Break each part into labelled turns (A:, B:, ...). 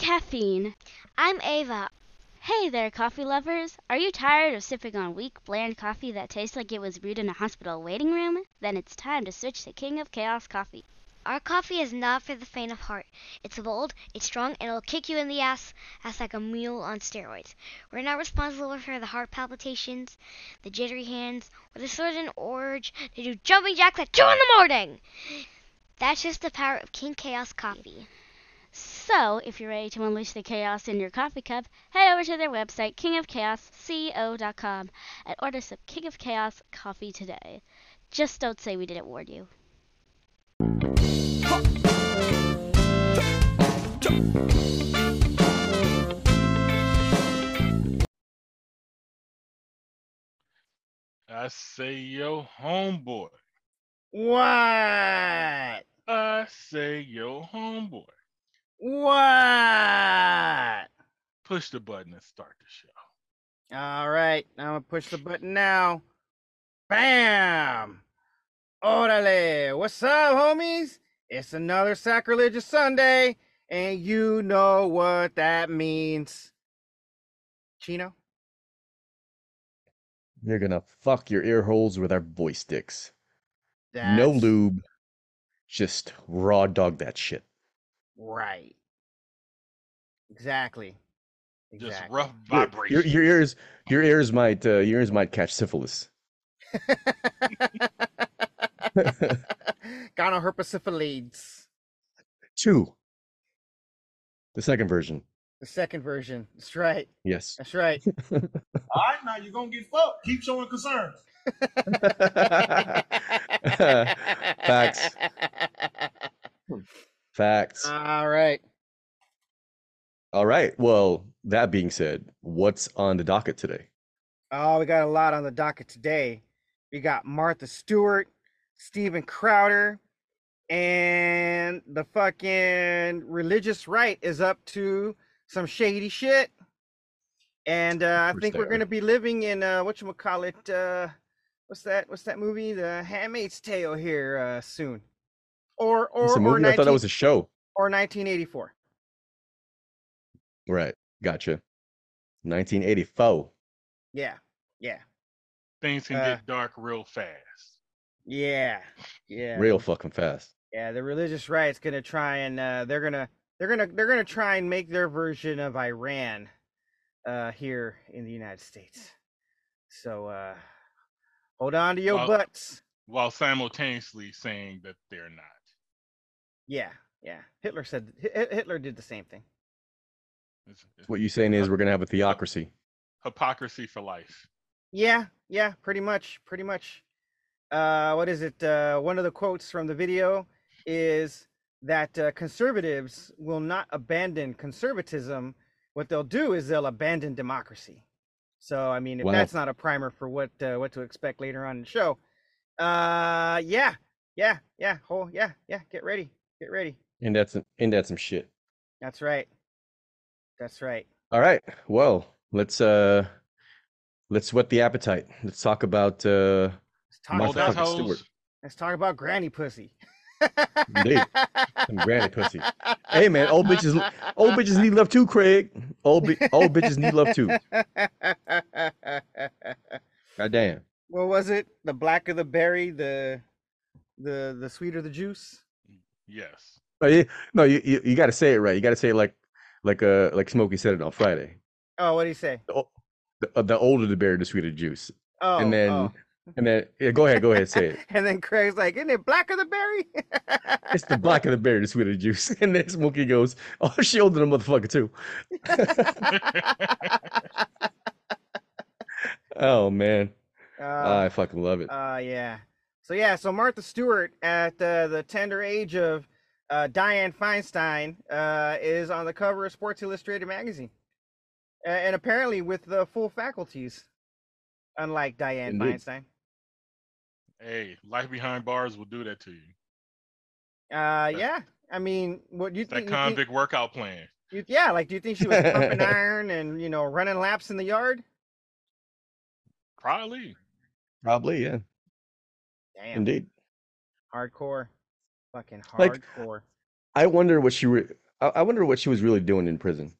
A: caffeine.
B: I'm Ava.
A: Hey there, coffee lovers. Are you tired of sipping on weak, bland coffee that tastes like it was brewed in a hospital waiting room? Then it's time to switch to King of Chaos coffee.
B: Our coffee is not for the faint of heart. It's bold, it's strong, and it'll kick you in the ass, ass like a mule on steroids. We're not responsible for the heart palpitations, the jittery hands, or the sudden urge to do jumping jacks at 2 in the morning. That's just the power of King Chaos coffee.
A: So, if you're ready to unleash the chaos in your coffee cup, head over to their website, kingofchaosco.com, and order some King of Chaos coffee today. Just don't say we didn't warn you.
C: I say yo homeboy.
D: What?
C: I say yo homeboy.
D: What?
C: Push the button and start the show.
D: All right, I'm gonna push the button now. Bam! Orale! What's up, homies? It's another sacrilegious Sunday, and you know what that means. Chino?
E: You're gonna fuck your ear holes with our voice sticks. No lube. Just raw dog that shit.
D: Right. Exactly.
C: Just
D: Exactly.
C: rough
E: Your,
C: vibration.
E: your, your ears your ears might uh, your ears might catch syphilis.
D: Gonoherpesiphiles.
E: Two. The second version.
D: The second version. That's right.
E: Yes.
D: That's right.
F: All right, now you're gonna get fucked. Keep showing concerns.
E: Facts. Facts.
D: All right.
E: All right. Well, that being said, what's on the docket today?
D: Oh, we got a lot on the docket today. We got Martha Stewart, Steven Crowder, and the fucking religious right is up to some shady shit. And uh, I think we're gonna be living in uh what you call it? Uh, what's that? What's that movie? The Handmaid's Tale here uh, soon, or or
E: It's a
D: or,
E: movie. I thought that was a show.
D: or 1984.
E: Right. Gotcha. 1984.
D: Yeah, yeah,
C: Things can
D: uh,
C: get dark real fast.
D: yeah, yeah.
E: Real fucking fast.
D: Yeah, the religious right's gonna try and uh, they're gonna they're gonna they're gonna try and make their version of Iran uh, here in the United States. So uh, hold on to your
C: Well-
D: butts.
C: While simultaneously saying that they're not.
D: Yeah, yeah. Hitler said Hitler did the same thing.
C: It's, it's
E: What you're saying is we're gonna have a theocracy.
C: hypocrisy for life.
D: Yeah, yeah, pretty much, pretty much. Uh, what is it? Uh, one of the quotes from the video is that uh, conservatives will not abandon conservatism. What they'll do is they'll abandon democracy. So, I mean, if
E: Wow.
D: that's not a primer for what uh, what to expect later on in the show, uh, yeah, yeah, yeah, oh, yeah, yeah. Get ready, get ready.
E: And that's and that's some shit.
D: That's right. That's right.
E: All right. Well, let's uh let's whet the appetite. Let's talk about uh
D: Let's talk about.
E: Stewart.
D: let's talk about granny pussy.
E: Indeed. Some granny pussy. Hey man, old bitches old bitches need love too, Craig. Old bi- old bitches need love too. God damn.
D: what was it? The blacker the berry, the the the sweeter the juice.
C: Yes.
E: No, you, no, you, you, you gotta say it right. You gotta say it like like uh like Smokey said it on Friday.
D: Oh, what do you say?
E: The, the, uh, the older the berry, the sweeter the juice.
D: Oh,
E: and then
D: oh.
E: and then yeah, go ahead, go ahead, say it.
D: and then Craig's like, "Isn't it black of the berry?"
E: It's the black of the berry, the sweeter the juice. And then Smokey goes, Oh, she older than a motherfucker too. Oh man.
D: Uh,
E: I fucking love it.
D: Uh, yeah. So yeah, so Martha Stewart at uh, the tender age of uh, Diane Feinstein uh, is on the cover of Sports Illustrated magazine, A- and apparently with the full faculties, unlike Diane
E: Indeed.
D: Feinstein.
C: hey, life behind bars will do that to you.
D: Uh, yeah. I mean, what do you
C: It's that
D: think? you think-
C: convict workout plan.
D: you- yeah, like, do you think she was pumping iron and you know running laps in the yard?
C: Probably.
E: Probably, yeah.
D: Damn,
E: Indeed.
D: hardcore, fucking
E: Like-
D: hardcore.
E: I wonder what she re- I, I wonder what she was really doing in prison.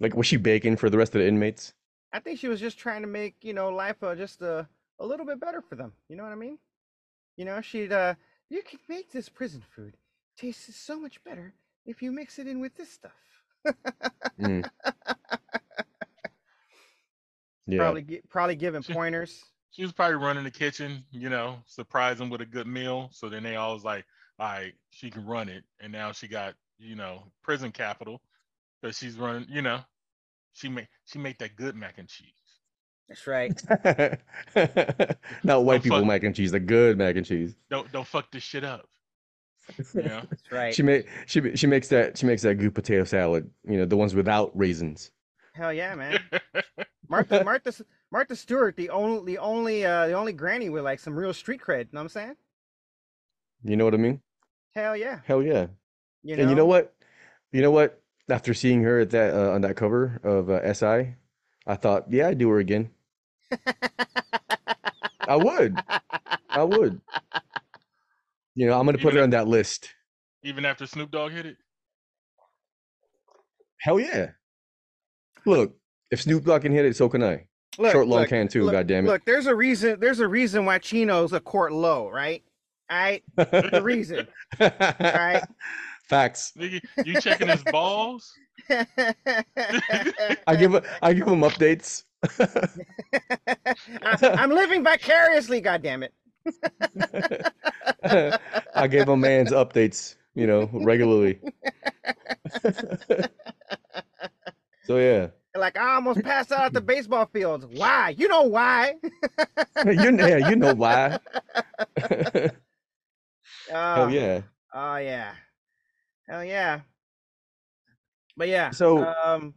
E: Like, was she baking for the rest of the inmates?
D: I think she was just trying to make you know life uh, just a a little bit better for them. You know what I mean? You know, she'd uh, you can make this prison food taste so much better if you mix it in with this stuff.
E: Mm. Yeah.
D: Probably probably giving pointers.
C: She was probably running the kitchen, you know, surprise them with a good meal. So then they all was like, all right, she can run it. And now she got, you know, prison capital. But she's running, you know, she make she make that good mac and cheese.
D: That's right.
E: Not white
C: Don't
E: people
C: fuck-
E: mac and cheese, the good mac and cheese.
C: Don't don't fuck this shit up. You know?
D: That's right.
E: She make she she makes that she makes that good potato salad. You know, the ones without raisins.
D: Hell yeah, man. Martha Martha S- Martha Stewart, the only the only uh the only granny with like some real street cred. You know what I'm saying?
E: You know what I mean?
D: Hell yeah.
E: Hell yeah.
D: You know.
E: And you know what? You know what? After seeing her at that uh, on that cover of uh, SI, I thought, yeah, I'd do her again. I would. I would. You know, I'm gonna put
C: Even
E: her
C: if-
E: on that list.
C: Even after Snoop Dogg hit it.
E: Hell yeah. Look, if Snoop Dogg can hit it, so can I.
D: Look,
E: Short, long
D: look,
E: can too.
D: look,
E: God damn it.
D: Look, there's a reason. There's a reason why Chino's a court low, right? All right. The reason. right.
E: Facts.
C: Nigga, you checking his balls?
E: I give I give him updates.
D: I, I'm living vicariously. God damn it.
E: I gave my man's updates, you know, regularly. so yeah,
D: Like I almost passed out at the baseball fields. Why? You know why?
E: you know, yeah, you know why?
D: Oh,
E: Hell yeah.
D: Oh yeah. Hell yeah. But yeah.
E: So-
D: um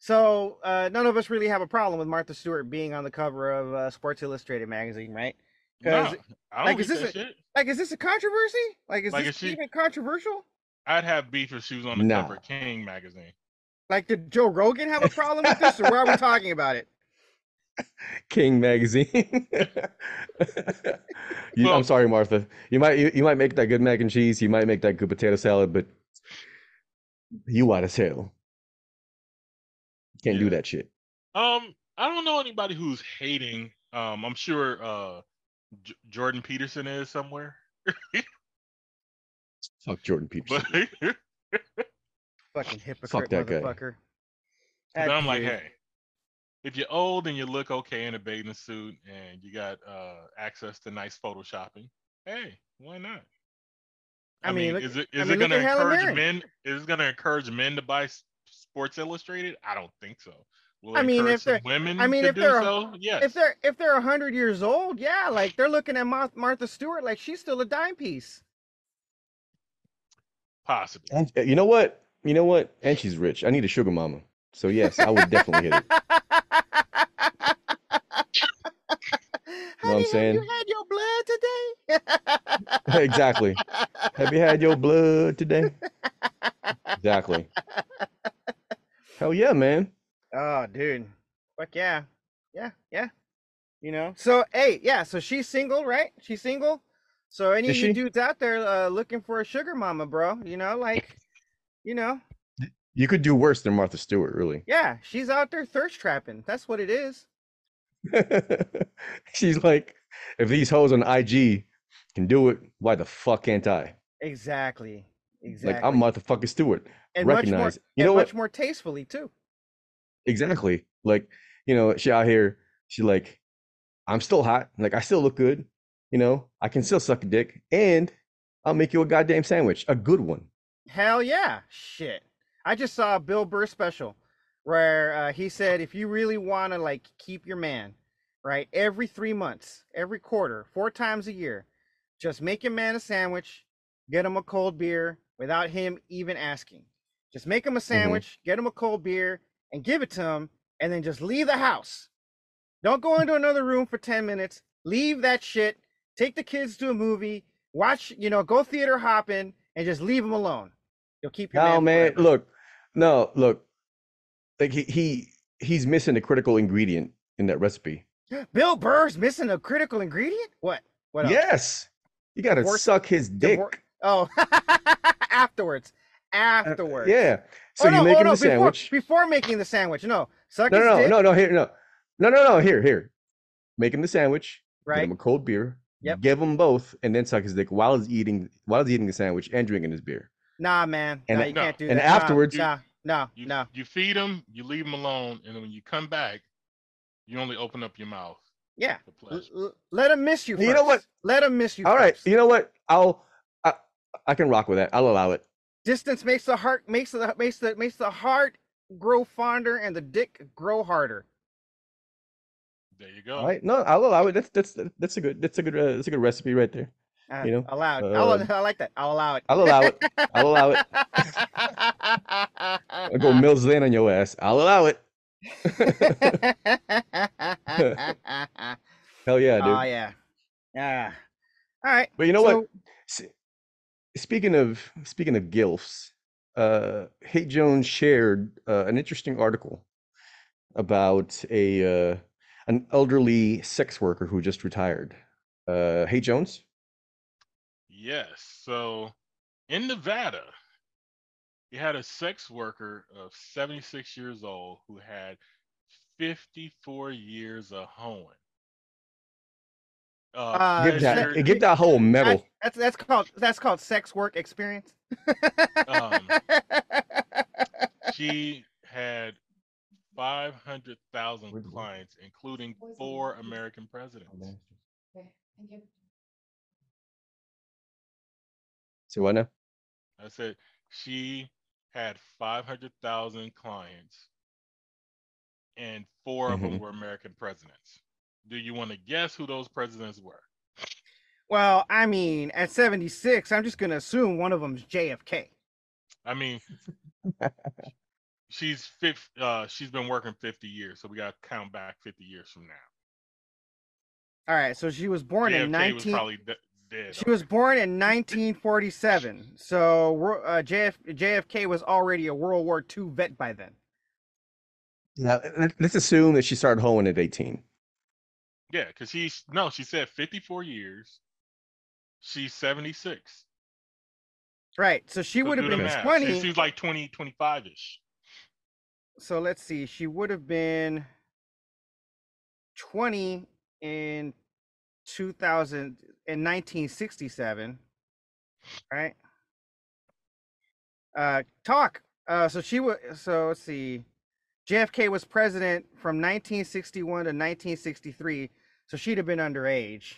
D: so uh none of us really have a problem with Martha Stewart being on the cover of uh, Sports Illustrated magazine, right? 'Cause,
C: Nah, I don't
D: like,
C: like
D: is this
C: that
D: a-
C: shit.
D: Like is this a controversy? Like is
C: Like,
D: this
C: is she-
D: even controversial?
C: I'd have beef if she was on the
E: Nah.
C: cover of King magazine.
D: Like did Joe Rogan have a problem with this or why are we talking about it?
E: King magazine. You-
C: Well-
E: I'm sorry, Martha. You might you, you might make that good mac and cheese. You might make that good potato salad, but you out as hell. Can't do that shit.
C: Um, I don't know anybody who's hating. Um, I'm sure uh J- Jordan Peterson is somewhere.
E: Fuck Jordan Peterson.
C: But
D: Fucking hypocrite
E: that guy.
D: motherfucker.
C: But I'm like, hey, if you're old and you look okay in a bathing suit and you got uh access to nice photoshopping, hey, why not?
D: I mean, look-
C: is it
D: I mean,
C: it going to encourage men? Is it going to encourage men to buy Sports Illustrated? I don't think so. Will
D: I mean, if they're-
C: women
D: I mean, if they're-
C: so, yes.
D: if they're if they're hundred years old, yeah, like they're looking at Mar- Martha Stewart like she's still a dime piece.
C: possibly.
E: And uh, you know what? You know what? And she's rich. I need a sugar mama. So yes, I would definitely hit it.
D: you know what I'm
E: saying?
D: Have you had your blood today?
E: exactly. Have you had your blood today? Exactly. Hell yeah, man.
D: Oh, dude. Fuck yeah. Yeah, yeah. You know. So, hey, yeah, so she's single, right? She's single. So any
E: Is
D: of you
E: she?
D: dudes out there uh, looking for a sugar mama, bro, you know, like you know,
E: You could do worse than Martha Stewart, really.
D: yeah, she's out there thirst trapping. That's what it is.
E: She's like, if these hoes on IG can do it, why the fuck can't I?
D: Exactly. Exactly.
E: Like I'm Martha fucking Stewart.
D: and much more,
E: recognize- you
D: and
E: know
D: much
E: what?
D: more tastefully too.
E: Exactly. Like, you know, she out here, she like, I'm still hot. Like I still look good. You know, I can still suck a dick. And I'll make you a goddamn sandwich. A good one.
D: Hell yeah. Shit. I just saw a Bill Burr special where uh, he said if you really want to like keep your man, right, every three months, every quarter, four times a year, just make your man a sandwich, get him a cold beer without him even asking. Just make him a sandwich, get him a cold beer, and give it to him, and then just leave the house. Don't go into another room for 10 minutes. Leave that shit. Take the kids to a movie. Watch, you know, go theater hopping and just leave them alone. You'll keep your
E: No,
D: man.
E: man, look. No, look. Like he, he he's missing a critical ingredient in that recipe.
D: Bill Burr's missing a critical ingredient? What? What else?
E: Yes. You gotta
D: Divorce-
E: suck his dick.
D: Divor- Oh, afterwards. Uh, uh, afterwards.
E: Yeah. Oh, so
D: oh, no,
E: you make
D: oh,
E: him
D: no,
E: the
D: before,
E: sandwich.
D: before making the sandwich. No, suck
E: No,
D: his
E: no,
D: dick,
E: no, no, no, here, no, no, no, no, here, here. Make him the sandwich.
D: Right?
E: him a cold beer.
D: Yep.
E: Give him both, and then suck his dick while he's eating while he's eating the sandwich and drinking his beer.
D: Nah, man.
E: And-
D: nah, you
C: No,
D: can't do
E: and
D: that. Nah,
E: afterwards-
D: nah, no,
C: You,
D: no.
C: you feed them, you leave them alone, and then when you come back, you only open up your mouth
D: Yeah. L- l- let them miss you.
E: You know what?
D: Let him miss you.
E: All right,
D: first.
E: you know what? I'll I, I can rock with that. I'll allow it.
D: Distance makes the heart makes the makes the makes the heart grow fonder and the dick grow harder.
C: There you go.
E: All right, no, I'll allow it. That's that's that's a good that's a good uh, that's a good recipe right there.
D: Uh,
E: You know,
D: allowed.
E: Um,
D: I like that. I'll allow it.
E: I'll allow it. I'll allow it. I'll go Mills Lane on your ass. I'll allow it. Hell yeah, dude.
D: Oh yeah, yeah. All right.
E: But you know what?
D: so-
E: S- Speaking of speaking of gilfs, uh, Hate Jones shared uh, an interesting article about a uh, an elderly sex worker who just retired. Uh, Hate Jones.
C: Yes. So in Nevada, you had a sex worker of 76 years old who had 54 years of hoeing. Uh,
D: Uh,
E: Get that,
C: measured-
E: get that whole
D: I-
E: medal.
D: that's that's called that's called sex work experience.
C: Um, she had 500,000
E: Where'd it go?
C: clients, including four American presidents.
E: So what now?
C: I said she had 500,000 clients, and 4 of them
E: Mhm.
C: were American presidents. Do you want to guess who those presidents were?
D: well, I mean, at 76, I'm just gonna assume one of them's JFK.
C: I mean, she's fifth. Uh, she's been working 50 years, so we got to count back 50 years from now.
D: All right, so she was born
C: JFK
D: in
C: was
D: 19.
C: probably de- dead.
D: She was born in 1947. So uh, JF, JFK was already a World War II vet by then.
E: Now, let- let's assume that she started hoeing at 18.
C: Yeah, because she's no, she said 54 years. She's 76.
D: Right. So she
C: So
D: would have been 20.
C: She, she's like 20, 25 ish.
D: so let's see. She would have been 20 in 2000 in 1967. Right? Uh talk. Uh so she was so let's see. JFK was president from 1961 to 1963. So she'd have been underage.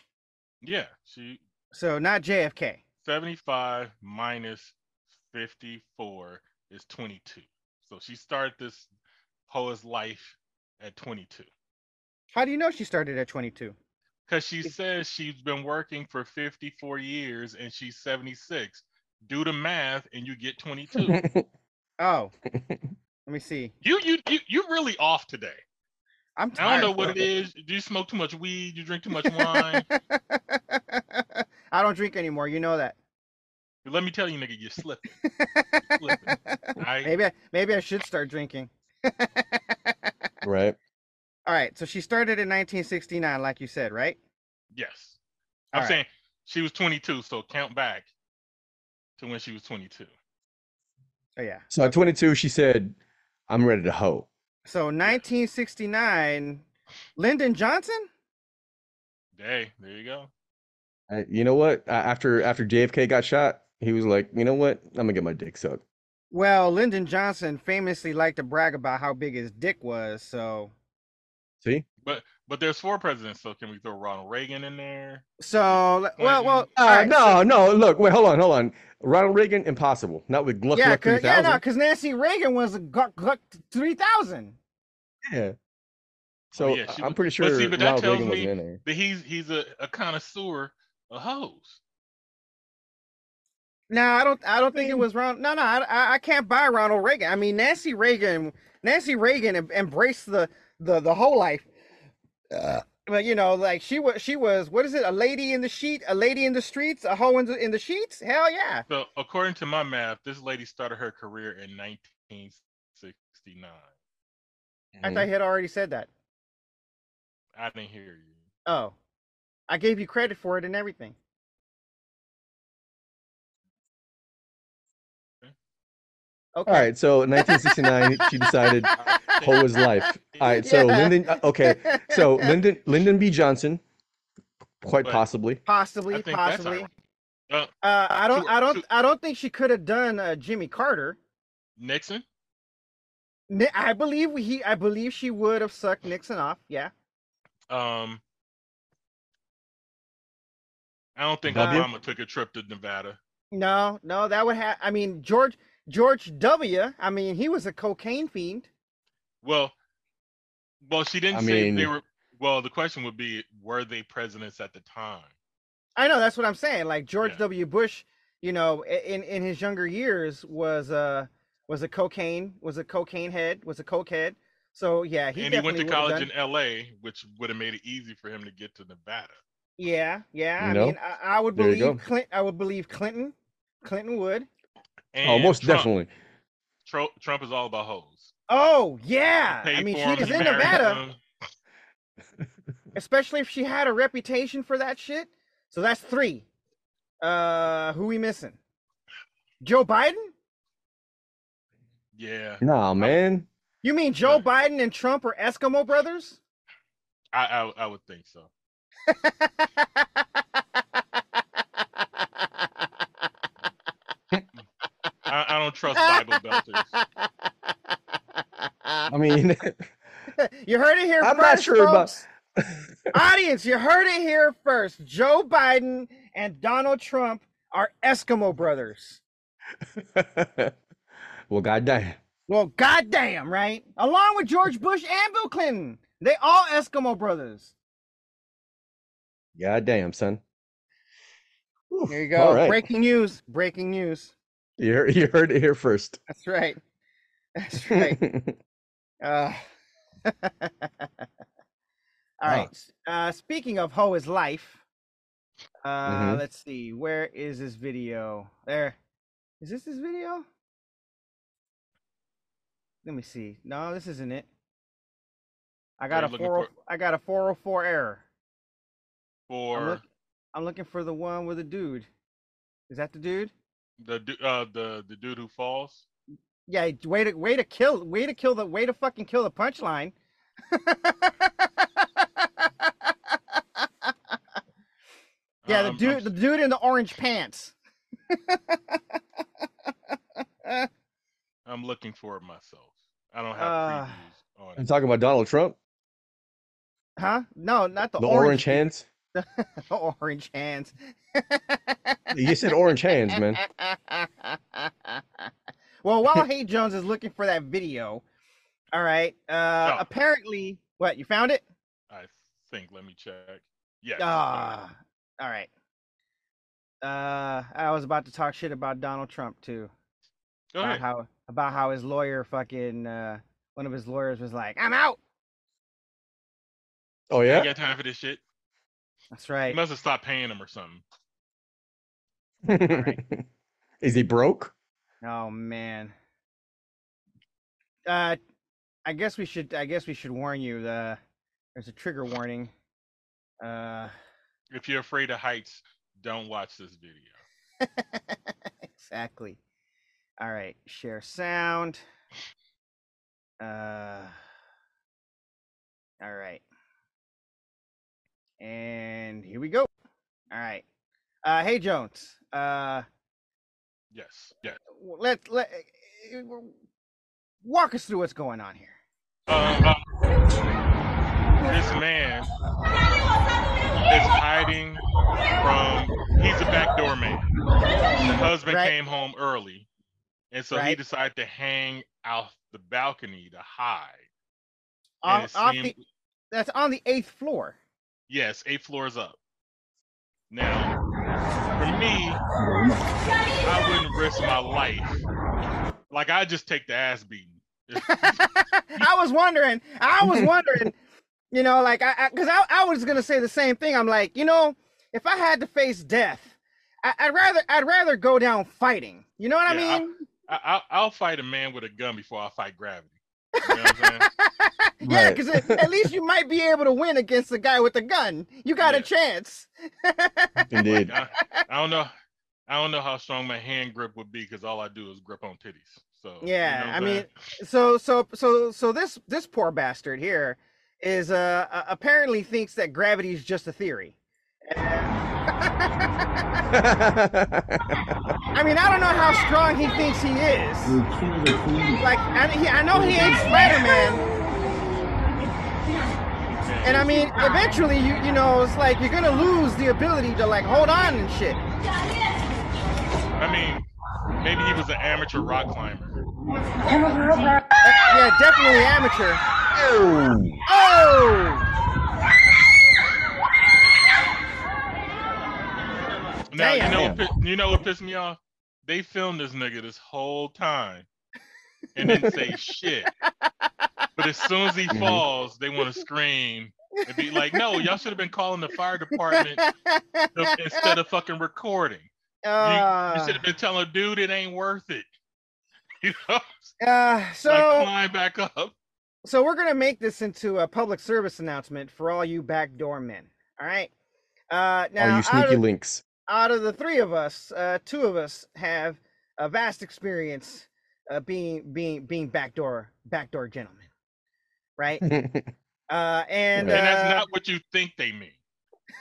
C: Yeah, she
D: So not JFK.
C: 75 minus 54 is 22. So she started this whole life at 22.
D: How do you know she started at 22?
C: Because she says she's been working for 54 years and she's 76. Do the math and you get 22.
D: Oh, let me see.
C: you you you you're really off today.
D: I'm tired, I
C: don't know what it is. Do you smoke too much weed? You drink too much wine?
D: I don't drink anymore. You know that.
C: Let me tell you, nigga, you're slipping. Slipping. I
D: maybe I, maybe I should start drinking.
E: right.
D: All right. So she started in 1969, like you said, right?
C: yes. I'm
D: All right.
C: saying she was 22, so count back to when she was 22.
D: Oh yeah.
E: So at 22, she said, I'm ready to hoe.
D: So 1969, Lyndon Johnson.
C: Hey, there you go.
E: Uh, you know what? A- After after JFK got shot, he was like, you know what? I'm gonna get my dick sucked.
D: Well, Lyndon Johnson famously liked to brag about how big his dick was. So,
E: See?
C: But but there's four presidents, so can we throw Ronald Reagan in there?
D: so well, well.
E: Uh,
D: all right,
E: no, no. Look, wait, hold on, hold on. Ronald Reagan, impossible. Not with Gluck
D: Yeah,
E: Gluck
D: cause, yeah, no, because Nancy Reagan was a Gluck Gluck 3000.
E: Yeah. So
C: yeah, she
E: I'm
C: was-
E: pretty
C: but
E: sure
C: see, but that
E: Ronald
C: tells
E: Reagan
C: me-
E: wasn't in there.
C: But he's he's a, a connoisseur of hoes.
D: No, I don't. I don't think it was Ron. No, no, I, I- I can't buy Ronald Reagan. I mean, Nancy Reagan. Nancy Reagan embraced the the the whole life. Uh, but you know, like she was, she was. What is it? A lady in the sheet, a lady in the streets, a hoe in the in the sheets. Hell yeah.
C: So according to my math, this lady started her career in 1969.
D: I thought you had already said that.
C: I didn't hear you.
D: Oh, I gave you credit for it and everything.
E: All right, so in 1969, she decided Ho was life. All right, so
D: Yeah.
E: Lyndon. uh, Okay, so Lyndon Lyndon B. Johnson, quite
C: But-
E: possibly.
D: Possibly,
C: I
D: possibly.
C: Uh,
D: Uh, I don't,
C: Two-
D: I don't,
C: two-
D: I don't think she could have done uh, Jimmy Carter.
C: Nixon.
D: I believe he, I believe she would have sucked Nixon off. Yeah.
C: Um, I don't think
E: W?
C: Obama took a trip to Nevada.
D: No, no, that would have. I mean, George George W. I mean, he was a cocaine fiend.
C: Well, well, she didn't
E: I
C: say they were. Well, the question would be, were they presidents at the time?
D: I know that's what I'm saying. Like George
C: Yeah.
D: W. Bush, you know, in in his younger years was uh was a cocaine was a cocaine head was a coke head. So yeah, he
C: and he went
D: definitely
C: to college
D: done-
C: in L.A., which would have made it easy for him to get to Nevada.
D: Yeah, yeah.
E: You
D: I
E: know?
D: mean, I, I would
E: There
D: believe
E: go.
D: Clint. I would believe Clinton. Clinton would.
C: And
E: oh, most
C: Trump.
E: definitely.
C: Trump, Trump is all about hoes.
D: Oh yeah. I mean,
C: for
D: she
C: him,
D: is in Nevada, especially if she had a reputation for that shit. So that's three. Uh, who we missing? Joe Biden?
C: Yeah,
E: Nah, man.
D: You mean Joe
C: Yeah.
D: Biden and Trump are Eskimo brothers?
C: I, I I would think so. I, I don't trust Bible belters.
E: I mean,
D: you heard it here
E: I'm
D: first,
E: not sure about.
D: Audience, you heard it here first. Joe Biden and Donald Trump are Eskimo brothers.
E: well, goddamn.
D: Well, goddamn, right? Along with George Bush and Bill Clinton. They all Eskimo brothers.
E: Goddamn, son. Whew,
D: Here you go.
E: All right.
D: Breaking news. Breaking news.
E: You heard, you heard it here first.
D: That's right. That's right. Uh, all right. s- Uh, speaking of Ho is life, uh,
E: Mhm.
D: let's see. Where is this video? There. Is this this video? Let me see. No, this isn't it. I got a
C: looking
D: four.
C: for-
D: I got a 404 error. I'm,
C: For
D: look, I'm looking for the one with the dude. Is that the dude?
C: The uh the the dude who falls.
D: Yeah, way to way to kill, way to kill the way to fucking kill the punchline. yeah, the
C: Um,
D: dude,
C: I'm,
D: the dude in the orange pants.
C: I'm looking for it myself. I don't have
D: Uh,
C: previews on
E: I'm talking about Donald Trump,
D: Huh? No, not the,
E: the orange,
D: orange,
E: hands.
D: The orange hands.
E: You said orange hands, man.
D: well, while Hey Jones is looking for that video, all right. Uh,
C: Oh.
D: apparently, what you found it?
C: I think. Let me check. Yes.
D: Ah, all right. Uh, I was about to talk shit about Donald Trump too.
C: Go
D: about
C: ahead.
D: how about how his lawyer fucking uh one of his lawyers was like, "I'm out."
E: Oh yeah.
C: ain't got time for this shit.
D: That's right.
C: He
D: right.
C: must have stopped paying him or something.
E: Is he broke?
D: Oh man. Uh, I guess we should. I guess we should warn you. The there's a trigger warning. Uh,
C: If you're afraid of heights, don't watch this video.
D: exactly. All right. Share sound. Uh. All right. And here we go. All right. Uh, hey Jones. Uh,
C: Yes. Yes.
D: w- let let uh, walk us through what's going on here.
C: Uh, this man is hiding from. He's a backdoor man. The husband
D: Right.
C: came home early, and so he decided to hang out the balcony to hide. And
D: Off, off
C: seemed-
D: the, that's on the eighth floor.
C: Yes, eight floors up. Now, for me, I wouldn't risk my life. Like I just take the ass beating.
D: I was wondering. I was wondering. You know, like I, because I, I, was gonna say the same thing. I'm like, you know, if I had to face death, I, I'd rather, I'd rather go down fighting. You know what
C: Yeah,
D: I
C: I-
D: mean?
C: I, I'll, I'll fight a man with a gun before I fight gravity. You know what I'm saying?
D: yeah,
E: Right.
D: because at least you might be able to win against the guy with the gun. You got a chance.
E: Indeed.
C: I, I don't know. I don't know how strong my hand grip would be because all I do is grip on titties. So you
D: Yeah,
C: know
D: I mean, so so so so this this poor bastard here is uh uh, apparently thinks that gravity is just a theory. I mean, I don't know how strong he thinks he is. Like, I, he, I know he ain't Spider Man, and I mean, eventually, you you know, it's like you're gonna lose the ability to like hold on and shit.
C: I mean, maybe he was an amateur rock climber.
D: Yeah, definitely amateur.
E: Oh.
D: Oh,
C: Now you know what, you know what pissed me off? They filmed this nigga this whole time and didn't say shit. But as soon as he
E: Mhm.
C: falls, they want to scream and be like, "No, y'all should have been calling the fire department instead of fucking recording. You, you
D: Uh,
C: should have been telling, dude, it ain't worth it. You know,
D: uh,
C: like
D: so
C: climb back up.
D: so we're gonna make this into a public service announcement for all you backdoor men. All right. Uh, now
E: All you sneaky
D: of,
E: links.
D: Out of the three of us, uh, two of us have a vast experience uh, being being being backdoor backdoor gentlemen, right? Uh, and
C: And that's
D: uh,
C: not what you think they mean.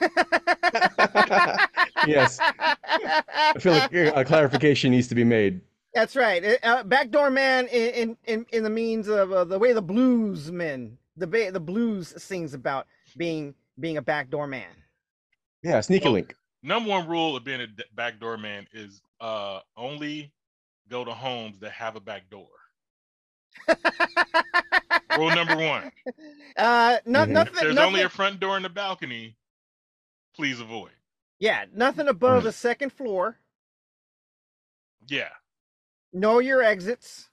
E: yes. I feel like uh, a clarification needs to be made.
D: That's right. Uh, Uh, backdoor man in in in, in the means of uh, the way the blues men, the ba- the blues sings about being being a backdoor man.
E: Yeah, sneaky
C: Well,
E: link.
C: Number one rule of being a d- backdoor man is uh only go to homes that have a back door. Rule number one.
D: uh, no,
E: Mhm.
D: nothing.
C: If there's
D: nothing
C: only a front door and a balcony, please avoid.
D: yeah, nothing above
E: Mm.
D: the second floor.
C: Yeah.
D: Know your exits.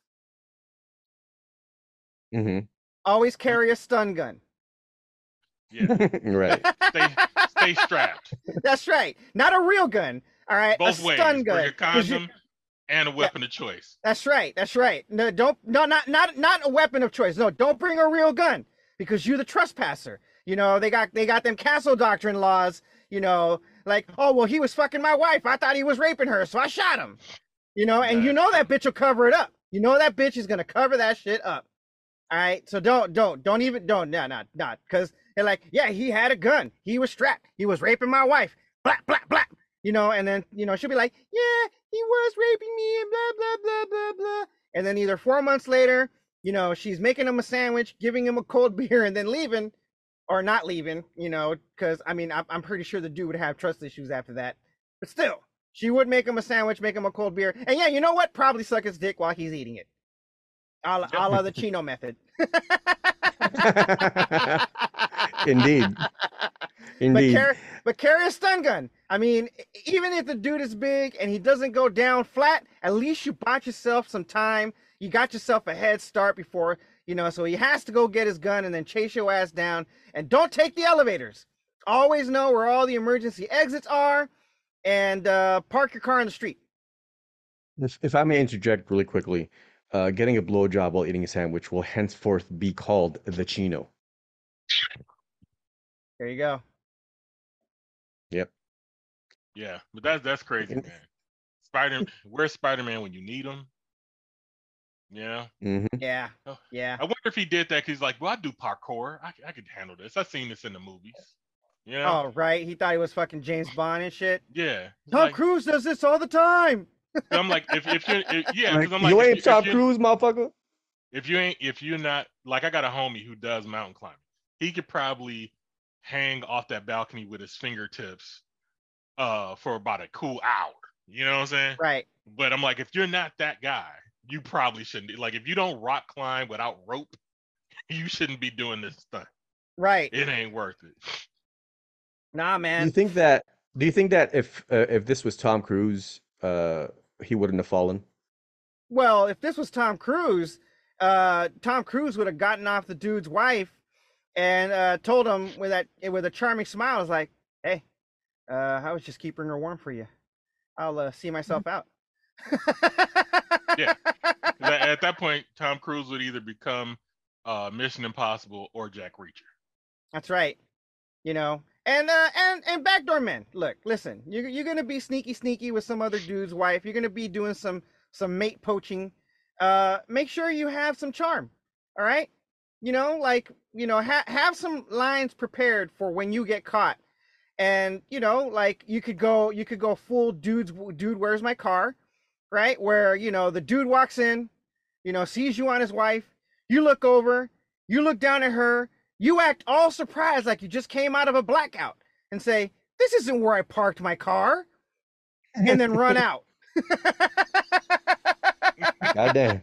E: hmm
D: Always carry a stun gun.
C: Yeah.
E: right.
C: Stay stay strapped.
D: That's right. Not a real gun. All right,
C: Both
D: a
C: ways.
D: stun
C: Bring
D: gun.
C: a
D: 'Cause you-
C: condom and a weapon of choice.
D: That's right. That's right. No, don't. No, not not not a weapon of choice. No, don't bring a real gun because you're the trespasser. You know they got they got them castle doctrine laws. You know, like oh well, he was fucking my wife. I thought he was raping her, so I shot him. You know, and you know that bitch will cover it up. You know that bitch is gonna cover that shit up. All right, so don't don't don't even don't no no not because they're like yeah he had a gun. He was strapped. He was raping my wife. Blah blah blah you know and then you know she'll be like yeah he was raping me and blah blah blah blah blah. And then either four months later you know she's making him a sandwich giving him a cold beer and then leaving or not leaving you know because i mean I'm, I'm pretty sure the dude would have trust issues after that. But still she would make him a sandwich make him a cold beer. And yeah you know what? Probably suck his dick while he's eating it. A la, a la the chino method
E: Indeed. Indeed.
D: but carry a stun gun. I mean, even if the dude is big and he doesn't go down flat, at least you bought yourself some time. You got yourself a head start before, you know, so he has to go get his gun and then chase your ass down. And don't take the elevators. Always know where all the emergency exits are and uh, park your car in the street.
E: If, if I may interject really quickly, uh, getting a blowjob while eating a sandwich will henceforth be called the chino.
D: There you go. Yep.
C: Yeah. But that's that's crazy, man. Spider where's Spider Man when you need him? Yeah.
E: hmm
D: Yeah.
C: Oh.
D: Yeah.
C: I wonder if he did that because he's like, well, I do parkour. I, I could handle this. I've seen this in the movies. You know?
D: Oh, right. He thought he was fucking James Bond and shit.
C: Yeah.
D: Tom
C: Like,
D: Cruise does this all the time.
C: I'm like, if, if you're, if, yeah,
E: Like,
C: I'm like,
E: you ain't
C: if
E: Tom
C: you-
E: Cruise, motherfucker.
C: if you ain't if you're not like I got a homie who does mountain climbing. He could probably hang off that balcony with his fingertips uh for about a cool hour. You know what I'm saying?
D: Right.
C: But I'm like, if you're not that guy, you probably shouldn't like if you don't rock climb without rope, you shouldn't be doing this stunt.
D: Right.
C: It ain't worth it.
D: Nah, man.
E: Do
D: man.
E: you think that? Do you think that if uh, if this was Tom Cruise, uh, he wouldn't have fallen?
D: Well, if this was Tom Cruise, uh, Tom Cruise would have gotten off the dude's wife and uh, told him with that with a charming smile, "Is like, hey, uh, I was just keeping her warm for you. I'll uh, see myself out."
C: yeah. At, at that point, Tom Cruise would either become uh Mission Impossible or Jack Reacher.
D: That's right. You know, and uh, and and backdoor men. Look, listen, you're you're gonna be sneaky, sneaky with some other dude's wife. You're gonna be doing some some mate poaching. uh, make sure you have some charm. All right, you know, like you know, ha- have some lines prepared for when you get caught, and you know, like you could go, you could go full dudes, dude, where's my car, right? Where you know the dude walks in, you know, sees you on his wife, you look over, you look down at her, you act all surprised like you just came out of a blackout, and say, "This isn't where I parked my car," and then run out.
E: Goddamn.